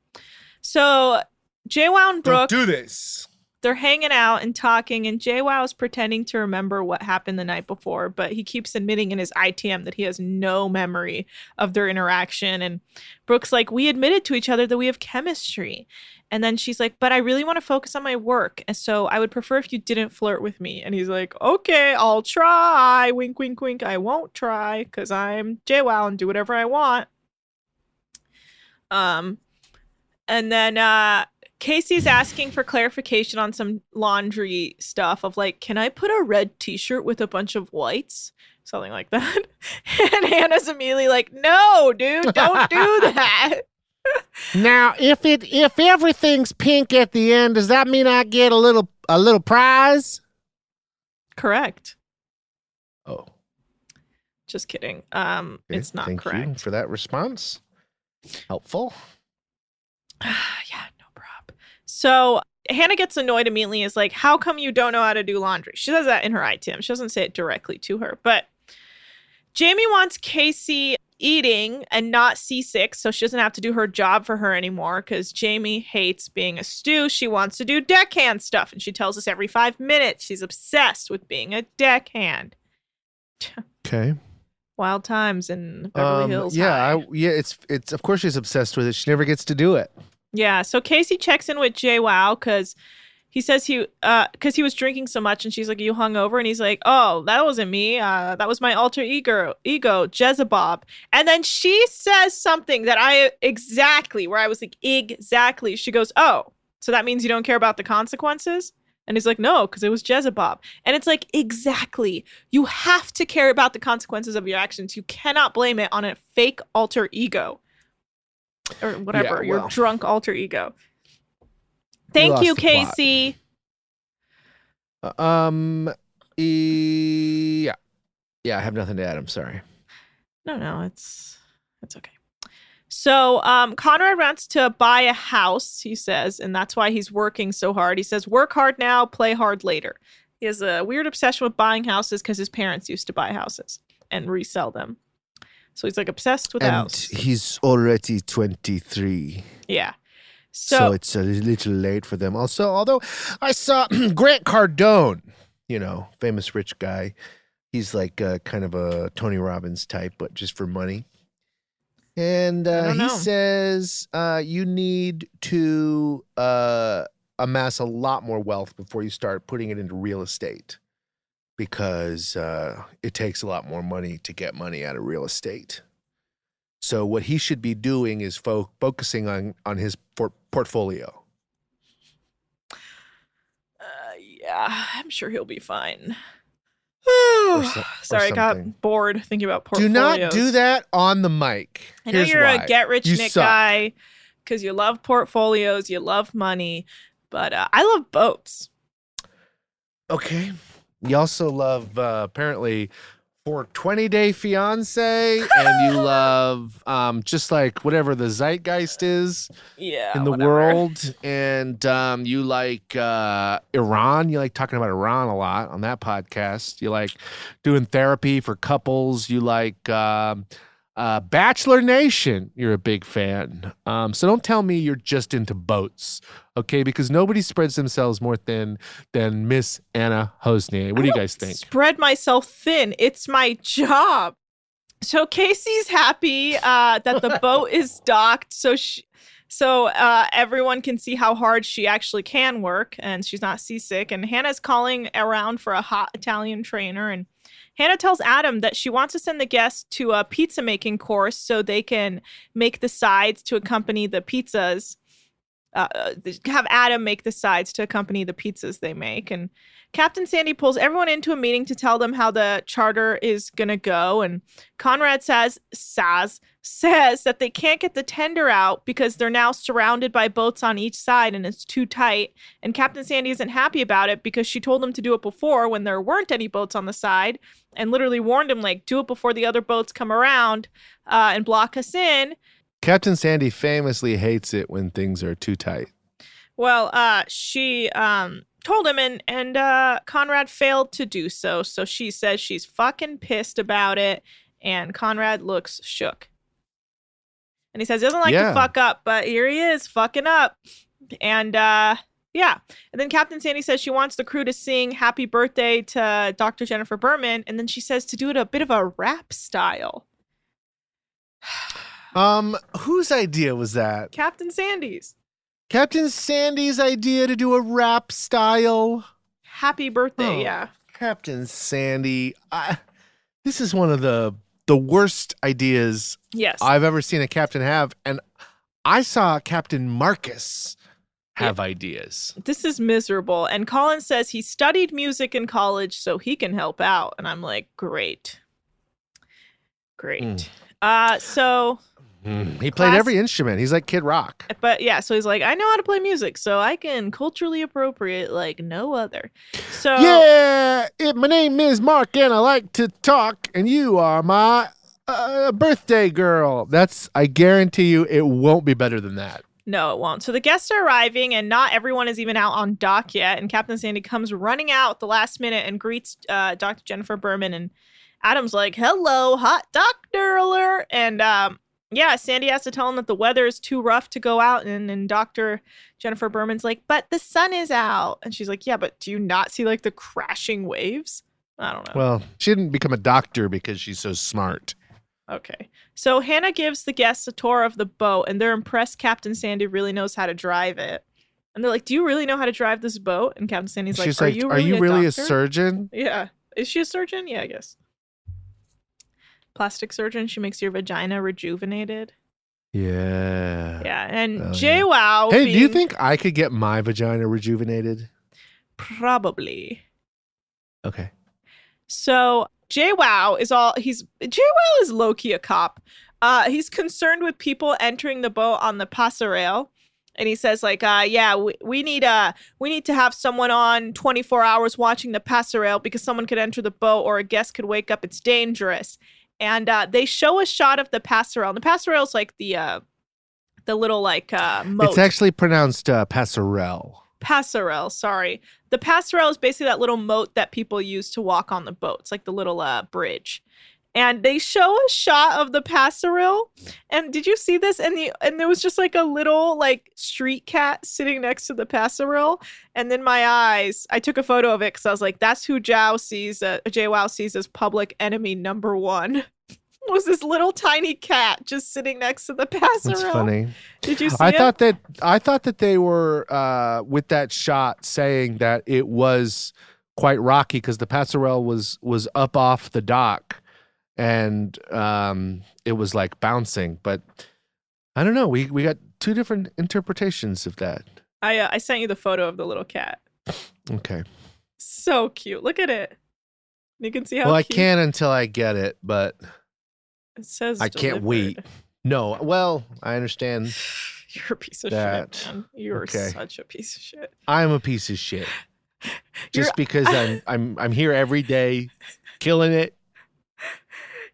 So Joao and Brooke do this. they're hanging out and talking, and Joao is pretending to remember what happened the night before, but he keeps admitting in his ITM that he has no memory of their interaction. And Brooke's like, We admitted to each other that we have chemistry. And then she's like, But I really want to focus on my work. And so I would prefer if you didn't flirt with me. And he's like, Okay, I'll try. Wink, wink, wink. I won't try because I'm Joao and do whatever I want. Um, and then uh Casey's asking for clarification on some laundry stuff of like, can I put a red t-shirt with a bunch of whites? Something like that. and Hannah's immediately like, no, dude, don't do that. Now, if it if everything's pink at the end, does that mean I get a little a little prize? Correct. Oh. Just kidding. Um, Okay, it's not thank correct. you for that response. Helpful. yeah, no problem. So Hannah gets annoyed immediately. Is like, how come you don't know how to do laundry? She says that in her ITM. She doesn't say it directly to her, but Jamie wants Casey eating and not seasick, so she doesn't have to do her job for her anymore. Because Jamie hates being a stew. She wants to do deckhand stuff, and she tells us every five minutes she's obsessed with being a deckhand. Okay. Wild times in Beverly Um, Hills. yeah, I, yeah. It's it's of course she's obsessed with it. She never gets to do it. Yeah, so Casey checks in with Joao because he says he uh because he was drinking so much and she's like, You hung over? And he's like, Oh, that wasn't me. Uh that was my alter ego ego, Jezebub. And then she says something that I exactly where I was like, exactly. She goes, Oh, so that means you don't care about the consequences? And he's like, no, because it was Jezebub. And it's like, exactly. You have to care about the consequences of your actions. You cannot blame it on a fake alter ego or whatever, your well. drunk alter ego. Thank you. Casey. Uh, Um. e- yeah. Yeah. I have nothing to add. I'm sorry. No, no, it's it's okay. So um, Conrad wants to buy a house, he says, and that's why he's working so hard. He says, "Work hard now, play hard later." He has a weird obsession with buying houses because his parents used to buy houses and resell them. So he's like obsessed with and house. he's already 23. Yeah. So, So, it's a little late for them. Also, although I saw Grant Cardone, you know, famous rich guy. He's like uh, kind of a Tony Robbins type, but just for money. And uh, he says uh, you need to uh, amass a lot more wealth before you start putting it into real estate because uh, it takes a lot more money to get money out of real estate. So what he should be doing is fo- focusing on on his por- portfolio. uh, yeah, I'm sure he'll be fine. Or so- or Sorry, I got bored thinking about portfolios. Do not do that on the mic. I know Here's you're why. a get rich You Nick suck. guy because you love portfolios, you love money, but uh, I love boats. Okay. You also love uh, apparently for 20 day fiance and you love um just like whatever the zeitgeist is Yeah, in the whatever. world. And um you like uh Iran. You like talking about Iran a lot on that podcast. You like doing therapy for couples. You like um uh Bachelor Nation you're a big fan um so don't tell me you're just into boats okay because nobody spreads themselves more thin than Miss Anna Hosnier what do you guys think Spread myself thin. It's my job. So Casey's happy uh, that the boat is docked, so she, so uh, everyone can see how hard she actually can work, and she's not seasick. And Hannah's calling around for a hot Italian trainer, and Hannah tells Adam that she wants to send the guests to a pizza making course so they can make the sides to accompany the pizzas. Uh, uh, have Adam make the sides to accompany the pizzas they make, and Captain Sandy pulls everyone into a meeting to tell them how the charter is gonna go, and Conrad says says says that they can't get the tender out because they're now surrounded by boats on each side and it's too tight. And Captain Sandy isn't happy about it because she told them to do it before when there weren't any boats on the side, and literally warned him like do it before the other boats come around uh, and block us in. Captain Sandy famously hates it when things are too tight Well, uh, she um told him, and and uh, Conrad failed to do so. So she says she's fucking pissed about it, and Conrad looks shook. And he says he doesn't like Yeah. to fuck up, but here he is fucking up, and uh, Yeah. And then Captain Sandy says she wants the crew to sing happy birthday to Dr. Jennifer Berman. And then she says to do it a bit of a rap style. Um, whose idea was that? Captain Sandy's. Captain Sandy's idea to do a rap style. Happy birthday, Oh, yeah. Captain Sandy. I, this is one of the the worst ideas Yes. I've ever seen a captain have, and I saw Captain Marcus have ideas. this is miserable. And Colin says he studied music in college so he can help out. And I'm like, great. Great. Mm. Uh so He played Class- every instrument. He's like Kid Rock. but yeah, so he's like, I know how to play music, so I can culturally appropriate like no other. So Yeah, it, my name is Mark, and I like to talk, and you are my uh, birthday girl. That's I guarantee you, it won't be better than that. No, it won't. So the guests are arriving, and not everyone is even out on dock yet. And Captain Sandy comes running out at the last minute and greets uh, Dr. Jennifer Berman. And Adam's like, "Hello, hot doctor alert!" And um, yeah, Sandy has to tell him that the weather is too rough to go out. And and Dr. Jennifer Berman's like, "But the sun is out." And she's like, "Yeah, but do you not see like the crashing waves?" I don't know. Well, she didn't become a doctor because she's so smart. Okay. So Hannah gives the guests a tour of the boat and they're impressed Captain Sandy really knows how to drive it. And they're like, Do you really know how to drive this boat? And Captain Sandy's like, she's Are like, you "Are really, you a, really a surgeon?" Yeah. Is she a surgeon? Yeah, I guess. Plastic surgeon. She makes your vagina rejuvenated. Yeah. Yeah. And Oh, Jay. Wow. Hey, do you think I could get my vagina rejuvenated? Probably. Okay. So Joao is all he's Joao is low key a cop. Uh, he's concerned with people entering the boat on the passerelle, and he says like, uh, yeah, we, we need uh we need to have someone on 24 hours watching the passerelle because someone could enter the boat or a guest could wake up. It's dangerous. And uh, they show a shot of the passerelle. And the passerelle is like the uh the little like uh moat. It's actually pronounced uh, passerelle. Passerelle, sorry. The passerelle is basically that little moat that people use to walk on the boats, like the little uh, bridge. And they show a shot of the passerelle. And did you see this? And the and there was just like a little like street cat sitting next to the passerelle. And then my eyes, I took a photo of it because I was like, that's who Joao sees, uh, sees as public enemy number one. was this little tiny cat just sitting next to the passerelle? That's funny. Did you see I it? thought that I thought that they were uh, with that shot saying that it was quite rocky because the passerelle was was up off the dock and um, it was like bouncing. But I don't know. We we got two different interpretations of that. I uh, I sent you the photo of the little cat. Okay. So cute. Look at it. You can see how well, I can until I get it, but it says. I can't wait. No. Well, I understand. You're a piece of That- shit, man. You're okay. such a piece of shit. I'm a piece of shit. Just You're- because I'm I'm I'm here every day, killing it.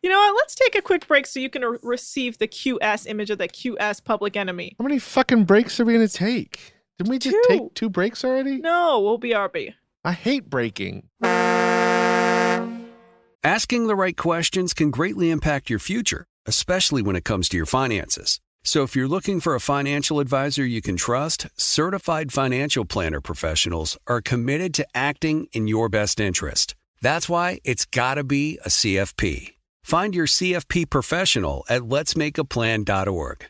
You know what? Let's take a quick break so you can re- receive the QS image of the QS public enemy. How many fucking breaks are we gonna take? Didn't we just Two. take two breaks already? No, we'll be RB. I hate breaking. Asking the right questions can greatly impact your future, especially when it comes to your finances. So if you're looking for a financial advisor you can trust, certified financial planner professionals are committed to acting in your best interest. That's why it's got to be a CFP. Find your CFP professional at letsmakeaplan.org.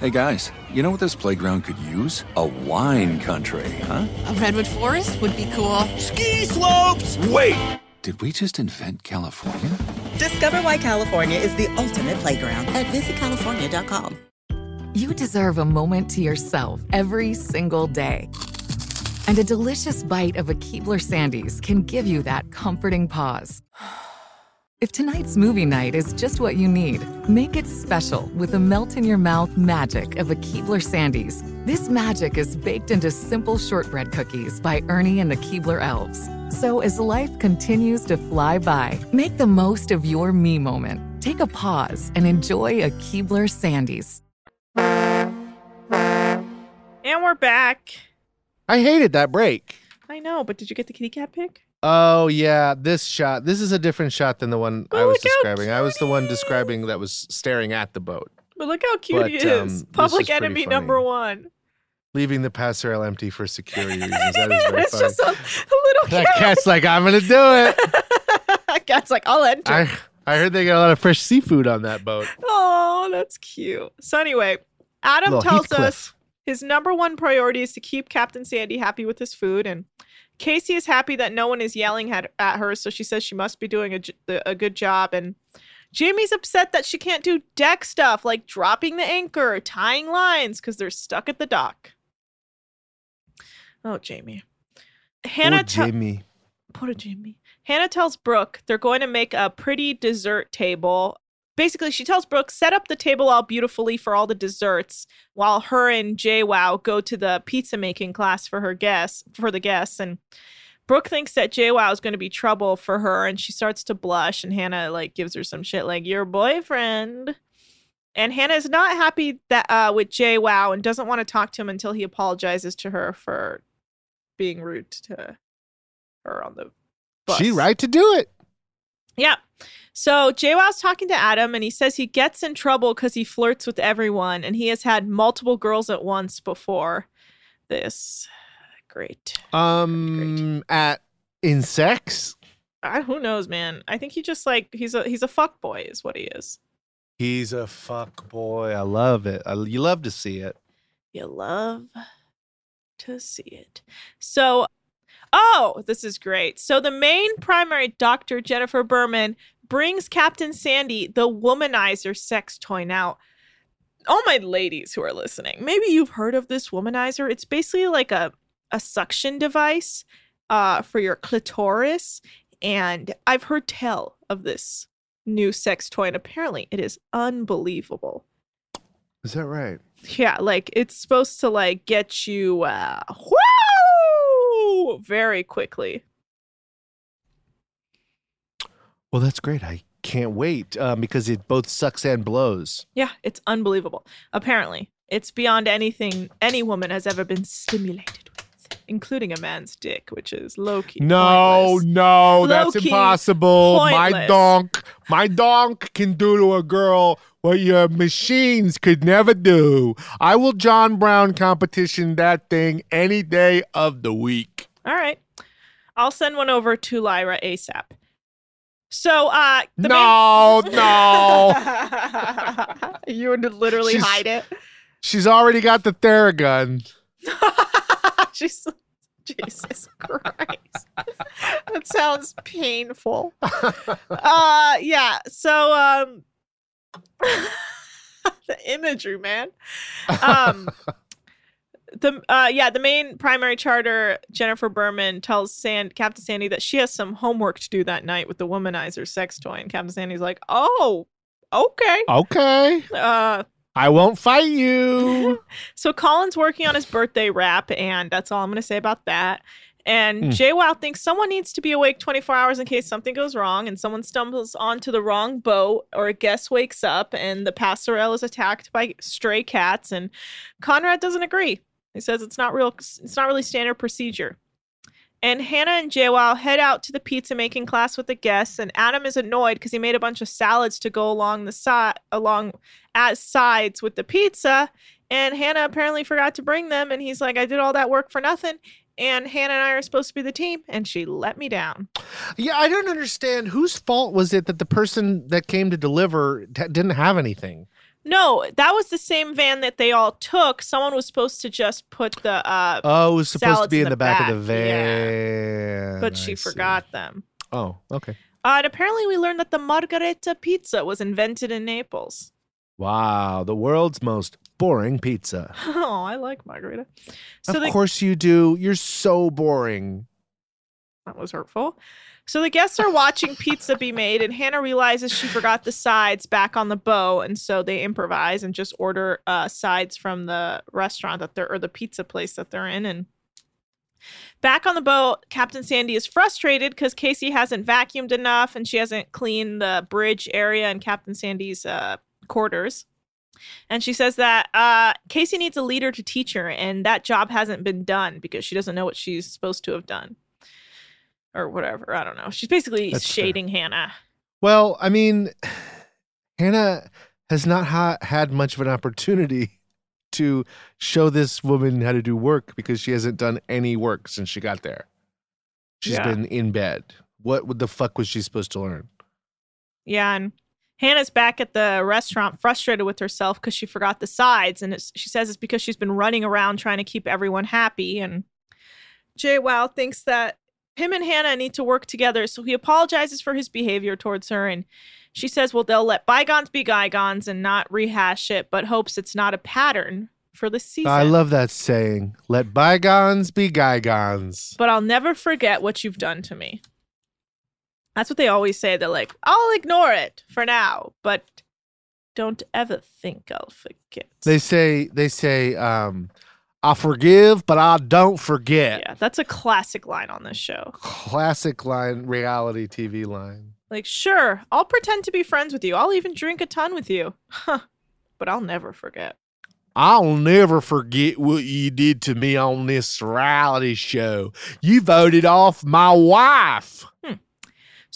Hey guys, you know what this playground could use? A wine country, huh? A redwood forest would be cool. Ski slopes! Wait! Did we just invent California? Discover why California is the ultimate playground at visitcalifornia.com. You deserve a moment to yourself every single day. And a delicious bite of a Keebler Sandies can give you that comforting pause. If tonight's movie night is just what you need, make it special with the melt in your mouth magic of a Keebler Sandies. This magic is baked into simple shortbread cookies by Ernie and the Keebler Elves. So as life continues to fly by, make the most of your me moment. Take a pause and enjoy a Keebler Sandies. And we're back. I hated that break. I know, but did you get the kitty cat pic? Oh yeah, this shot. This is a different shot than the one I Oh, was describing. I was the one describing that was staring at the boat. But look how cute he is. um, Public is enemy number one. leaving the passerelle empty for security reasons. That is very it's funny. just a, a little that cat. cat's like, I'm gonna do it. Cat's like, I'll enter. I I heard they got a lot of fresh seafood on that boat. Oh, that's cute. So anyway, Adam tells Heathcliff. us his number one priority is to keep Captain Sandy happy with his food, and Casey is happy that no one is yelling at, at her, so she says she must be doing a, a good job. And Jamie's upset that she can't do deck stuff like dropping the anchor, tying lines, because they're stuck at the dock. Oh, Jamie. Hannah oh, tell- Jamie. Poor Jamie. Hannah tells Brooke they're going to make a pretty dessert table. Basically, she tells Brooke, set up the table all beautifully for all the desserts while her and Joao go to the pizza making class for her guests for the guests. And Brooke thinks that Joao is going to be trouble for her and she starts to blush and Hannah like gives her some shit like your boyfriend. And Hannah is not happy that uh with Joao and doesn't want to talk to him until he apologizes to her for being rude to her on the bus. She right to do it. Yeah. So Joao's talking to Adam and he says he gets in trouble because he flirts with everyone and he has had multiple girls at once before this. Great. Um, at in sex, I, who knows, man? I think he just like he's a he's a fuck boy is what he is. he's a fuck boy. I love it. I, you love to see it. You love to see it. So, oh, this is great. So, the main primary doctor, Jennifer Berman, brings Captain Sandy the womanizer sex toy. Now, all my ladies who are listening, maybe you've heard of this womanizer. It's basically like a, a suction device uh, for your clitoris. And I've heard tell of this new sex toy, and apparently it is unbelievable. Is that right? Yeah, like it's supposed to like get you uh whoo very quickly. Well, that's great. I can't wait um, because it both sucks and blows. Yeah, it's unbelievable. Apparently, it's beyond anything any woman has ever been stimulated with, including a man's dick, which is low key. No, no, that's Low-key impossible. My donk, my donk can do to a girl what your machines could never do. I will John Brown competition that thing any day of the week. All right. I'll send one over to Lyra ASAP. So, uh, the No, no. you would literally She's- hide it. She's already got the Theragun. She's Jesus Christ. that sounds painful. uh yeah, so um the imagery, man. Um the uh yeah, the main primary charter, Jennifer Berman, tells Sand Captain Sandy that she has some homework to do that night with the womanizer sex toy. And Captain Sandy's like, Oh, okay. Okay. Uh I won't fight you. so Colin's working on his birthday rap, and that's all I'm going to say about that. And Hmm. Joao thinks someone needs to be awake 24 hours in case something goes wrong, and someone stumbles onto the wrong boat, or a guest wakes up, and the passerelle is attacked by stray cats. And Conrad doesn't agree. He says it's not real. It's not really standard procedure. And Hannah and Joao head out to the pizza making class with the guests, and Adam is annoyed because he made a bunch of salads to go along the side along as sides with the pizza. And Hannah apparently forgot to bring them, and he's like, I did all that work for nothing. And Hannah and I are supposed to be the team, and she let me down. Yeah, I don't understand. Whose fault was it that the person that came to deliver t- didn't have anything? No, that was the same van that they all took. Someone was supposed to just put the uh Oh, it was supposed to be in the, back, of the yeah. van. but she see. forgot them. Oh, okay. Uh, and apparently, we learned that the margarita pizza was invented in Naples. Wow, the world's most boring pizza. Oh, I like margarita. So of course you do. You're so boring. that was hurtful. So the guests are watching pizza be made, and Hannah realizes she forgot the sides back on the bow, and so they improvise and just order uh, sides from the restaurant that they're or the pizza place that they're in. And back on the boat, Captain Sandy is frustrated because Casey hasn't vacuumed enough, and she hasn't cleaned the bridge area and Captain Sandy's uh, quarters. And she says that uh, Casey needs a leader to teach her, and that job hasn't been done because she doesn't know what she's supposed to have done or whatever. I don't know. She's basically That's fair. shading Hannah. Well, I mean, Hannah has not ha- had much of an opportunity to show this woman how to do work because she hasn't done any work since she got there. She's Yeah. been in bed. What the fuck was she supposed to learn? Yeah, and Hannah's back at the restaurant frustrated with herself because she forgot the sides. And it's, she says it's because she's been running around trying to keep everyone happy. And Joao thinks that him and Hannah need to work together. So he apologizes for his behavior towards her. And she says, well, they'll let bygones be bygones and not rehash it, but hopes it's not a pattern for the season. I love that saying. Let bygones be bygones. but I'll never forget what you've done to me. That's what they always say. They're like, I'll ignore it for now, but don't ever think I'll forget. They say they say um I forgive, but I don't forget. Yeah, that's a classic line on this show. Classic line, reality TV line. Like, sure, I'll pretend to be friends with you. I'll even drink a ton with you. Huh. But I'll never forget. I'll never forget what you did to me on this reality show. You voted off my wife.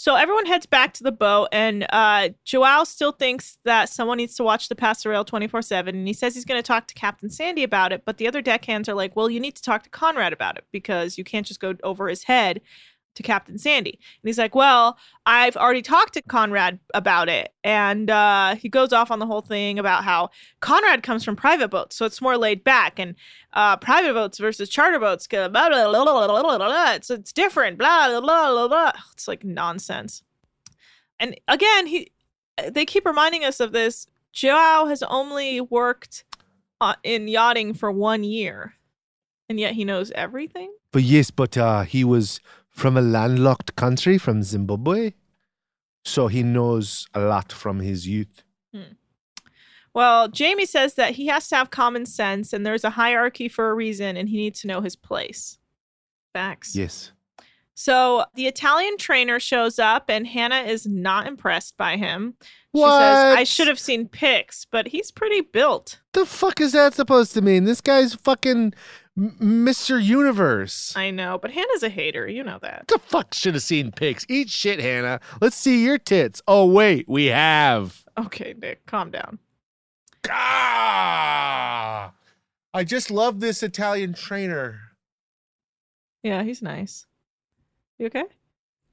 So everyone heads back to the boat, and uh, Joao still thinks that someone needs to watch the Passerelle 24 7. And he says he's going to talk to Captain Sandy about it. But the other deckhands are like, well, you need to talk to Conrad about it because you can't just go over his head to Captain Sandy. And he's like, Well, I've already talked to Conrad about it. And uh, he goes off on the whole thing about how Conrad comes from private boats, so it's more laid back. And uh, private boats versus charter boats, blah, blah, blah, blah, blah, blah, blah. It's, it's different, blah, blah, blah, blah, blah. It's like nonsense. And again, he they keep reminding us of this. Joao has only worked uh, in yachting for one year, and yet he knows everything. But yes, but he was from a landlocked country, from Zimbabwe. So he knows a lot from his youth. Hmm. Well, Jamie says that he has to have common sense, and there's a hierarchy for a reason, and he needs to know his place. Facts. Yes. So the Italian trainer shows up, and Hannah is not impressed by him. She What? says, I should have seen pics, but he's pretty built. The fuck is that supposed to mean? This guy's fucking Mr. Universe. I know, but Hannah's a hater. You know that. the fuck should have seen pics. Eat shit, Hannah. Let's see your tits. Oh, wait, we have. Okay, Nick, calm down. Ah! I just love this Italian trainer. Yeah, he's nice. You okay?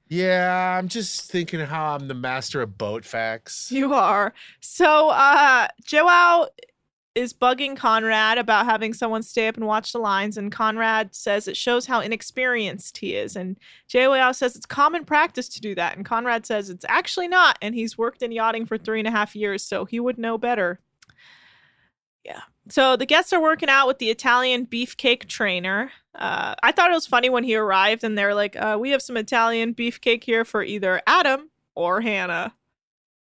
Yeah, I'm just thinking how I'm the master of boat facts. You are. So, uh, Joao is bugging Conrad about having someone stay up and watch the lines, and Conrad says it shows how inexperienced he is. And Joao says it's common practice to do that, and Conrad says it's actually not, and he's worked in yachting for three and a half years, so he would know better. Yeah. So the guests are working out with the Italian beefcake trainer. Uh, I thought it was funny when he arrived, and they're like, uh, "We have some Italian beefcake here for either Adam or Hannah."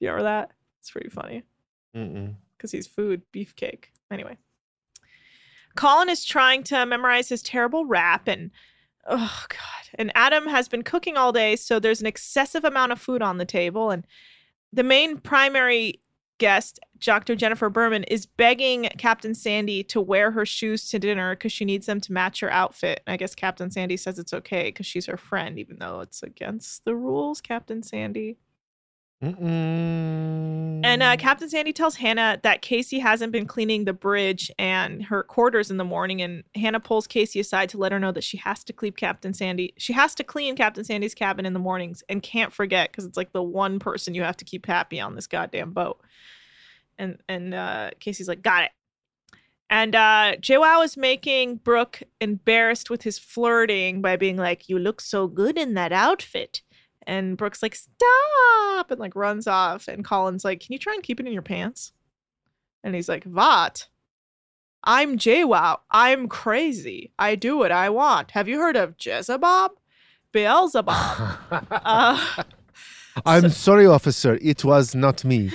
You remember that? It's pretty funny Mm-mm. Because he's food beefcake. Anyway, Colin is trying to memorize his terrible rap, and oh god, and Adam has been cooking all day, so there's an excessive amount of food on the table, and the main primary guest, Dr. Jennifer Berman, is begging Captain Sandy to wear her shoes to dinner because she needs them to match her outfit. And I guess Captain Sandy says it's okay because she's her friend, even though it's against the rules, Captain Sandy. Mm-mm. And uh, Captain Sandy tells Hannah that Casey hasn't been cleaning the bridge and her quarters in the morning. And Hannah pulls Casey aside to let her know that she has to clean Captain Sandy. She has to clean Captain Sandy's cabin in the mornings and can't forget because it's like the one person you have to keep happy on this goddamn boat. And and uh, Casey's like, got it. And uh, Joao is making Brooke embarrassed with his flirting by being like, "You look so good in that outfit." And Brooke's like, stop, and like runs off. And Colin's like, can you try and keep it in your pants? And he's like, what? I'm Joao. I'm crazy. I do what I want. Have you heard of Jezebub? Beelzebub. uh, I'm sorry, officer. It was not me.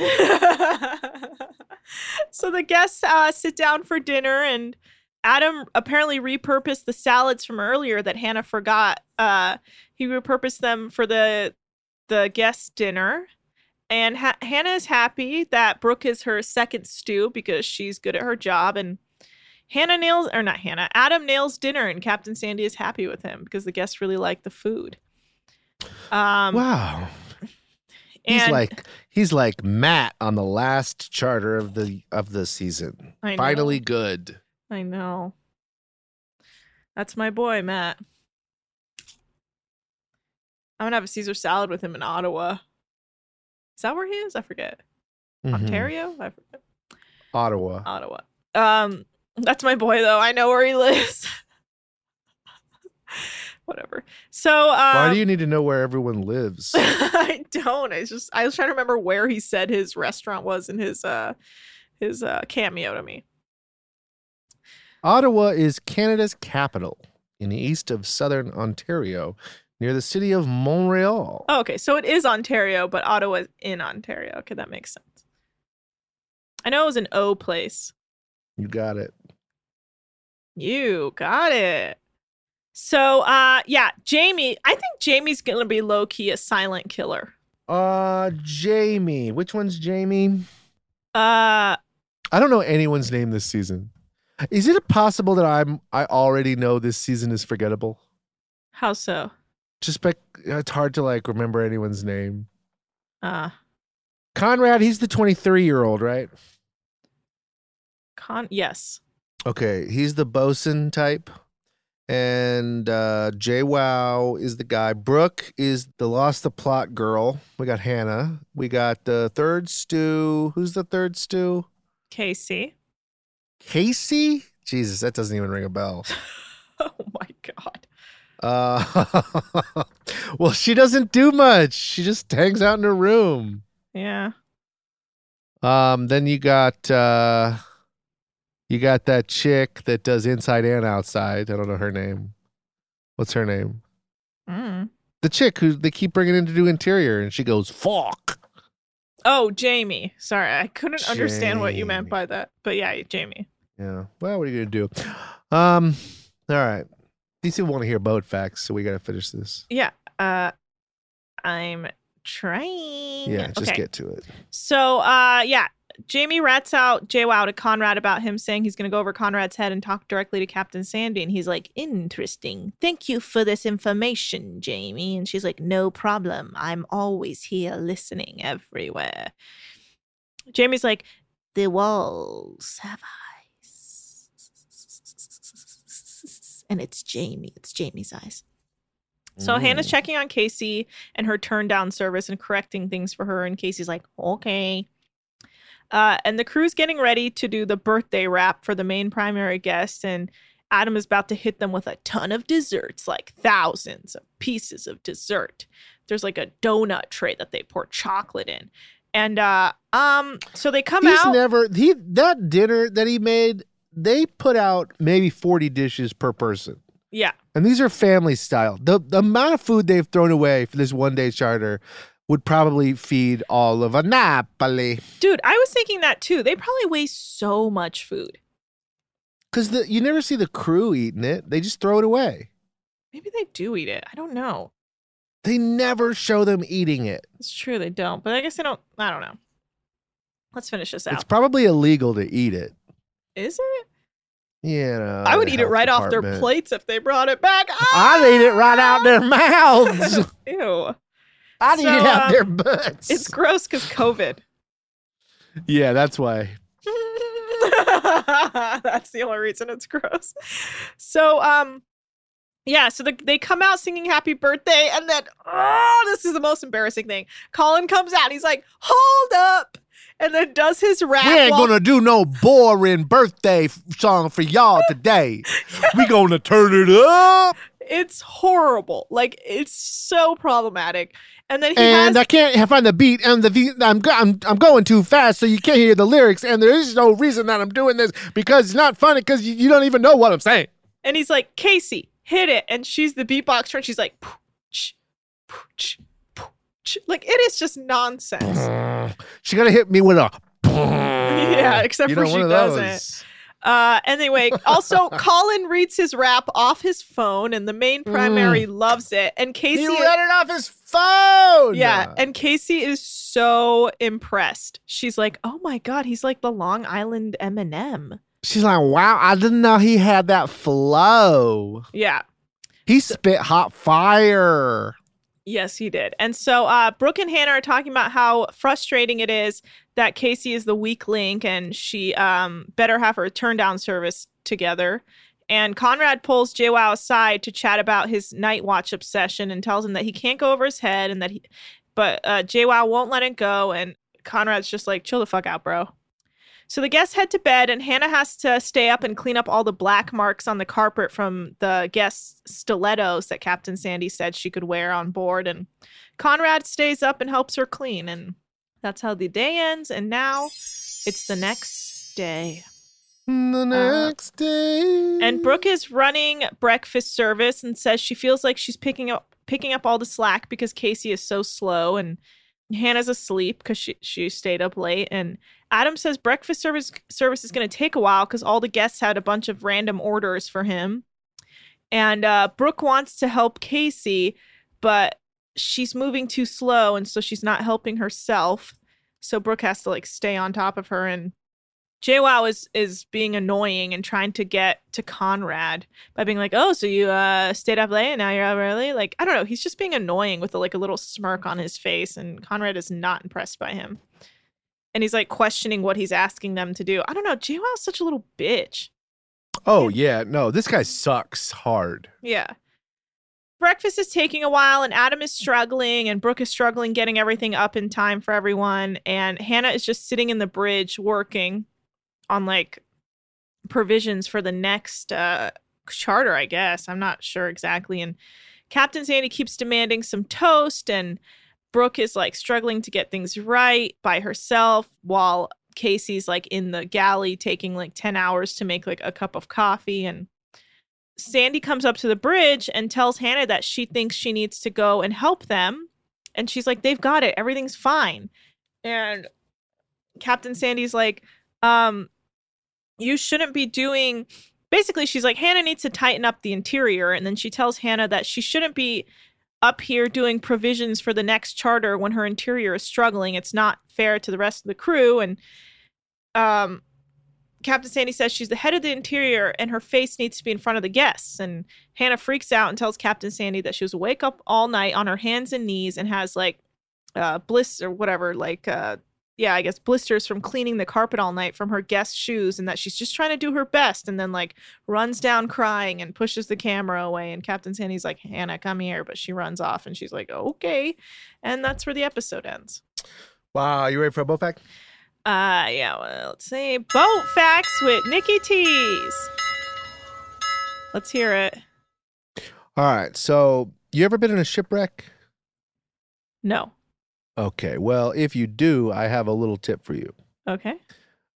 so the guests uh, sit down for dinner, and Adam apparently repurposed the salads from earlier that Hannah forgot. Uh, he repurposed them for the the guest dinner, and ha- Hannah is happy that Brooke is her second stew because she's good at her job, and Hannah nails or not Hannah, Adam nails dinner, and Captain Sandy is happy with him because the guests really like the food. Um, wow. He's And- like he's like Matt on the last charter of the of the season. Finally good. I know. That's my boy, Matt. I'm gonna have a Caesar salad with him in Ottawa. Is that where he is? I forget. Mhm. Ontario? I forget. Ottawa. Ottawa. Um, that's my boy though. I know where he lives. Whatever. So um, Why do you need to know where everyone lives? I don't. I just I was trying to remember where he said his restaurant was in his uh his uh cameo to me. Ottawa is Canada's capital in the east of southern Ontario, near the city of Montreal. Oh, okay. So it is Ontario, but Ottawa's in Ontario. Okay, that makes sense. I know it was an O place. You got it. You got it. So uh yeah, Jamie, I think Jamie's gonna be low key a silent killer. Uh Jamie. Which one's Jamie? Uh I don't know anyone's name this season. Is it possible that I'm I already know this season is forgettable? how so? Just but it's hard to like remember anyone's name. Uh Conrad, he's the 23 year old, right? con yes. Okay, he's the bosun type. And uh Joao is the guy. Brooke is the lost the plot girl. We got Hannah. We got the third stew. Who's the third stew? Casey. Casey? Jesus, that doesn't even ring a bell. Oh my god. Uh well, she doesn't do much. She just hangs out in her room. Yeah. Um, then you got uh you got that chick that does inside and outside. I don't know her name. What's her name? Mm. The chick who they keep bringing in to do interior, and she goes, "Fuck." Oh, Jamie. Sorry, I couldn't understand what you meant by that. But yeah, Jamie. Yeah. Well, what are you gonna do? Um. All right. These people want to hear boat facts, so we gotta finish this. Yeah. Uh I'm trying. Yeah. Just Okay. get to it. So, uh, yeah, Jamie rats out Joao to Conrad about him saying he's going to go over Conrad's head and talk directly to Captain Sandy. And he's like, interesting. Thank you for this information, Jamie. And she's like, no problem. I'm always here listening everywhere. Jamie's like, the walls have eyes. And it's Jamie. It's Jamie's eyes. So Hannah's checking on Casey and her turn down service and correcting things for her. And Casey's like, okay. Uh, and the crew's getting ready to do the birthday wrap for the main primary guest. And Adam is about to hit them with a ton of desserts, like thousands of pieces of dessert. There's like a donut tray that they pour chocolate in. And uh, um, so they come out. He's out. never he that dinner that he made. They put out maybe forty dishes per person. yeah. And these are family style. The, the amount of food they've thrown away for this one day charter would probably feed all of Napoli. Dude, I was thinking that too. They probably waste so much food. Because you never see the crew eating it. They just throw it away. Maybe they do eat it. I don't know. They never show them eating it. It's true they don't, but I guess they don't. I don't know. Let's finish this out. It's probably illegal to eat it. Is it? Yeah. know, I would eat it right off their plates if they brought it back. Ah! I'd eat it right out their mouths. Ew. I'd eat it out um, their butts. It's gross because COVID. yeah, that's why. That's the only reason it's gross. So, um, yeah, so the, they come out singing happy birthday, and then, oh, this is the most embarrassing thing. Colin comes out, he's like, hold up, and then does his rap. We ain't while- gonna do no boring birthday f- song for y'all today. we gonna turn it up. It's horrible. Like, it's so problematic. And then he and has. I can't find the beat, and the I'm, go- I'm I'm going too fast, so you can't hear the lyrics. And there is no reason that I'm doing this because it's not funny because you, you don't even know what I'm saying. And he's like, Casey, hit it. And she's the beatboxer, and she's like, "Pooch, pooch, pooch." Like it is just nonsense. She gotta hit me with a. yeah, except You for know, she doesn't. Uh, anyway, also Colin reads his rap off his phone, and the main primary loves it. And Casey, He read it off his phone. yeah, and Casey is so impressed. She's like, "Oh my god, he's like the Long Island Eminem." She's like, "Wow, I didn't know he had that flow. Yeah, He spit hot fire." Yes, he did. And so uh, Brooke and Hannah are talking about how frustrating it is that Casey is the weak link and she um, better have her turn down service together. And Conrad pulls Joao aside to chat about his night watch obsession and tells him that he can't go over his head and that he, but uh, Joao won't let it go. And Conrad's just like, chill the fuck out, bro. So the guests head to bed, and Hannah has to stay up and clean up all the black marks on the carpet from the guests' stilettos that Captain Sandy said she could wear on board. And Conrad stays up and helps her clean. And that's how the day ends. And now it's the next day. The uh, next day. And Brooke is running breakfast service and says she feels like she's picking up picking up all the slack because Casey is so slow and Hannah's asleep because she she stayed up late and Adam says breakfast service service is going to take a while because all the guests had a bunch of random orders for him. And uh, Brooke wants to help Kasey, but she's moving too slow, and so she's not helping herself. So Brooke has to like stay on top of her, and JWoww is is being annoying and trying to get to Conrad by being like, "Oh, so you uh stayed up late and now you're up early?" Like I don't know. He's just being annoying with a, like a little smirk on his face, and Conrad is not impressed by him. And he's like questioning what he's asking them to do. I don't know. JWoww's such a little bitch. Oh yeah, no, this guy sucks hard. Yeah. Breakfast is taking a while, and Adam is struggling, and Brooke is struggling getting everything up in time for everyone. And Hannah is just sitting in the bridge working on like provisions for the next uh, charter, I guess. I'm not sure exactly. And Captain Sandy keeps demanding some toast, and Brooke is like struggling to get things right by herself while Kasey's like in the galley taking like 10 hours to make like a cup of coffee. And Sandy comes up to the bridge and tells Hannah that she thinks she needs to go and help them. And she's like, they've got it. Everything's fine. And Captain Sandy's like, um, you shouldn't be doing basically she's like hannah needs to tighten up the interior and then she tells hannah that she shouldn't be up here doing provisions for the next charter when her interior is struggling. It's not fair to the rest of the crew and um captain sandy says she's the head of the interior and her face needs to be in front of the guests and hannah freaks out and tells captain sandy that she was awake up all night on her hands and knees and has like uh bliss or whatever like uh yeah, I guess blisters from cleaning the carpet all night from her guest shoes and that she's just trying to do her best and then like runs down crying and pushes the camera away and Captain Sandy's like, "Hannah, come here." But she runs off and she's like, "Okay." And that's where the episode ends. Wow, you ready for a boat fact? Uh yeah, well, let's see. Boat facts with Nikki Tees. Let's hear it. All right. So, you ever been in a shipwreck? No. Okay. Well, if you do, I have a little tip for you. Okay.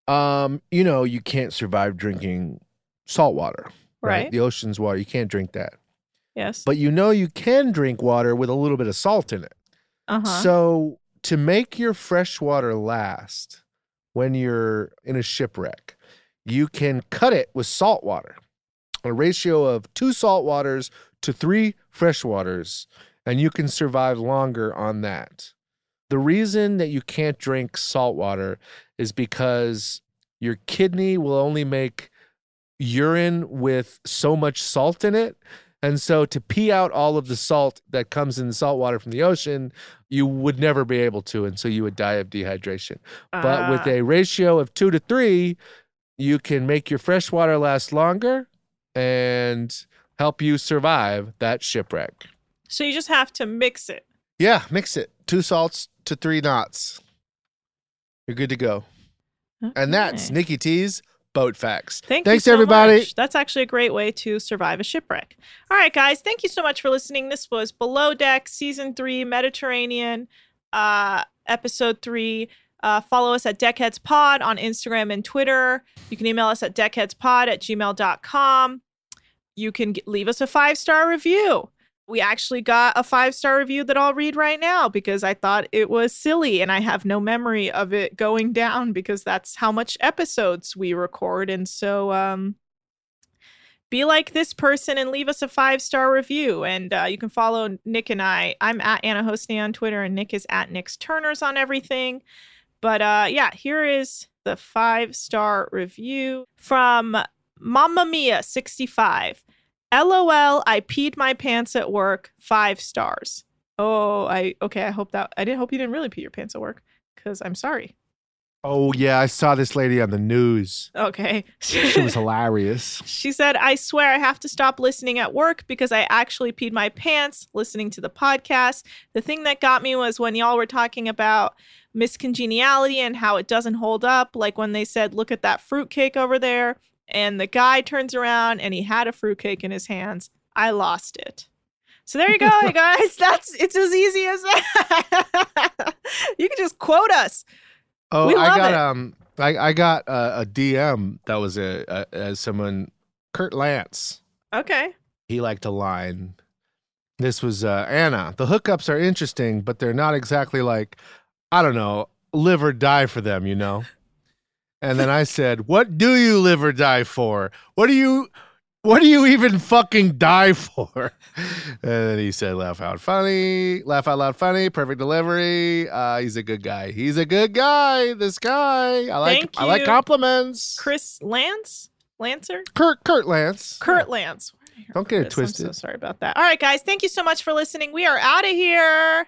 Um, you know, you can't survive drinking salt water, right? Right. The ocean's water. You can't drink that. Yes. But you know you can drink water with a little bit of salt in it. uh-huh. So, to make your fresh water last when you're in a shipwreck, you can cut it with salt water, a ratio of two salt waters to three fresh waters, and you can survive longer on that. The reason that you can't drink salt water is because your kidney will only make urine with so much salt in it. And so to pee out all of the salt that comes in the salt water from the ocean, you would never be able to. And so you would die of dehydration. But with Ah. a ratio of two to three, you can make your fresh water last longer and help you survive that shipwreck. So you just have to mix it. Yeah, mix it. Two salts to three knots. You're good to go. And that's Nikki T's Boat Facts. Thank Thanks, so everybody. much. That's actually a great way to survive a shipwreck. All right, guys, thank you so much for listening. This was Below Deck Season 3 Mediterranean, uh, Episode 3. Uh, follow us at Deckheads Pod on Instagram and Twitter. You can email us at deckheadspod at gmail.com. You can g- leave us a five star review. We actually got a five star review that I'll read right now because I thought it was silly and I have no memory of it going down because that's how much episodes we record. And so, um, be like this person and leave us a five star review. And uh, you can follow Nick and I. I'm at Anna Hostney on Twitter, and Nick is at Nick's Turners on everything. But uh, yeah, here is the five star review from Mamma Mia 65. LOL, I peed my pants at work, five stars. Oh, I okay. I hope that I didn't hope you didn't really pee your pants at work because I'm sorry. Oh yeah, I saw this lady on the news. Okay. She was hilarious. She said, I swear I have to stop listening at work because I actually peed my pants listening to the podcast. The thing that got me was when y'all were talking about Miss Congeniality and how it doesn't hold up. Like when they said, Look at that fruitcake over there. And the guy turns around and he had a fruitcake in his hands. I lost it. So there you go, you guys. That's it's as easy as that. you can just quote us. Oh, I got it. um, I, I got a, a DM that was a, a as someone, Kurt Lance. Okay. He liked a line. This was uh, Anna. The hookups are interesting, but they're not exactly like, I don't know, live or die for them, you know. And then I said, "What do you live or die for? What do you, what do you even fucking die for?" And then he said, "Laugh out funny, laugh out loud funny, perfect delivery. Uh, he's a good guy. He's a good guy. This guy. I like. I like compliments. Chris Lance? Lancer? Kurt, Kurt Lance. Kurt Lance. Don't get it twisted. I'm so sorry about that. All right, guys. Thank you so much for listening. We are out of here.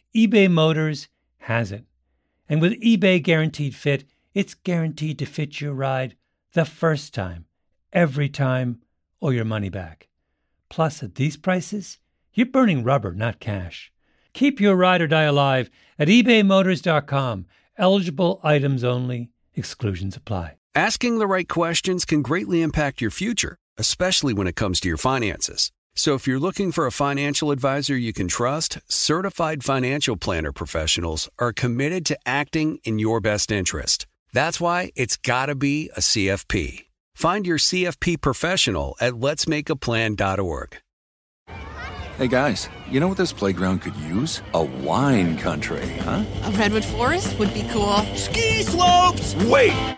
eBay Motors has it. And with eBay Guaranteed Fit, it's guaranteed to fit your ride the first time, every time, or your money back. Plus, at these prices, you're burning rubber, not cash. Keep your ride or die alive at ebaymotors.com. Eligible items only, exclusions apply. Asking the right questions can greatly impact your future, especially when it comes to your finances. So if you're looking for a financial advisor you can trust, certified financial planner professionals are committed to acting in your best interest. That's why it's got to be a CFP. Find your CFP professional at letsmakeaplan.org. Hey guys, you know what this playground could use? A wine country, huh? A redwood forest would be cool. Ski slopes! Wait!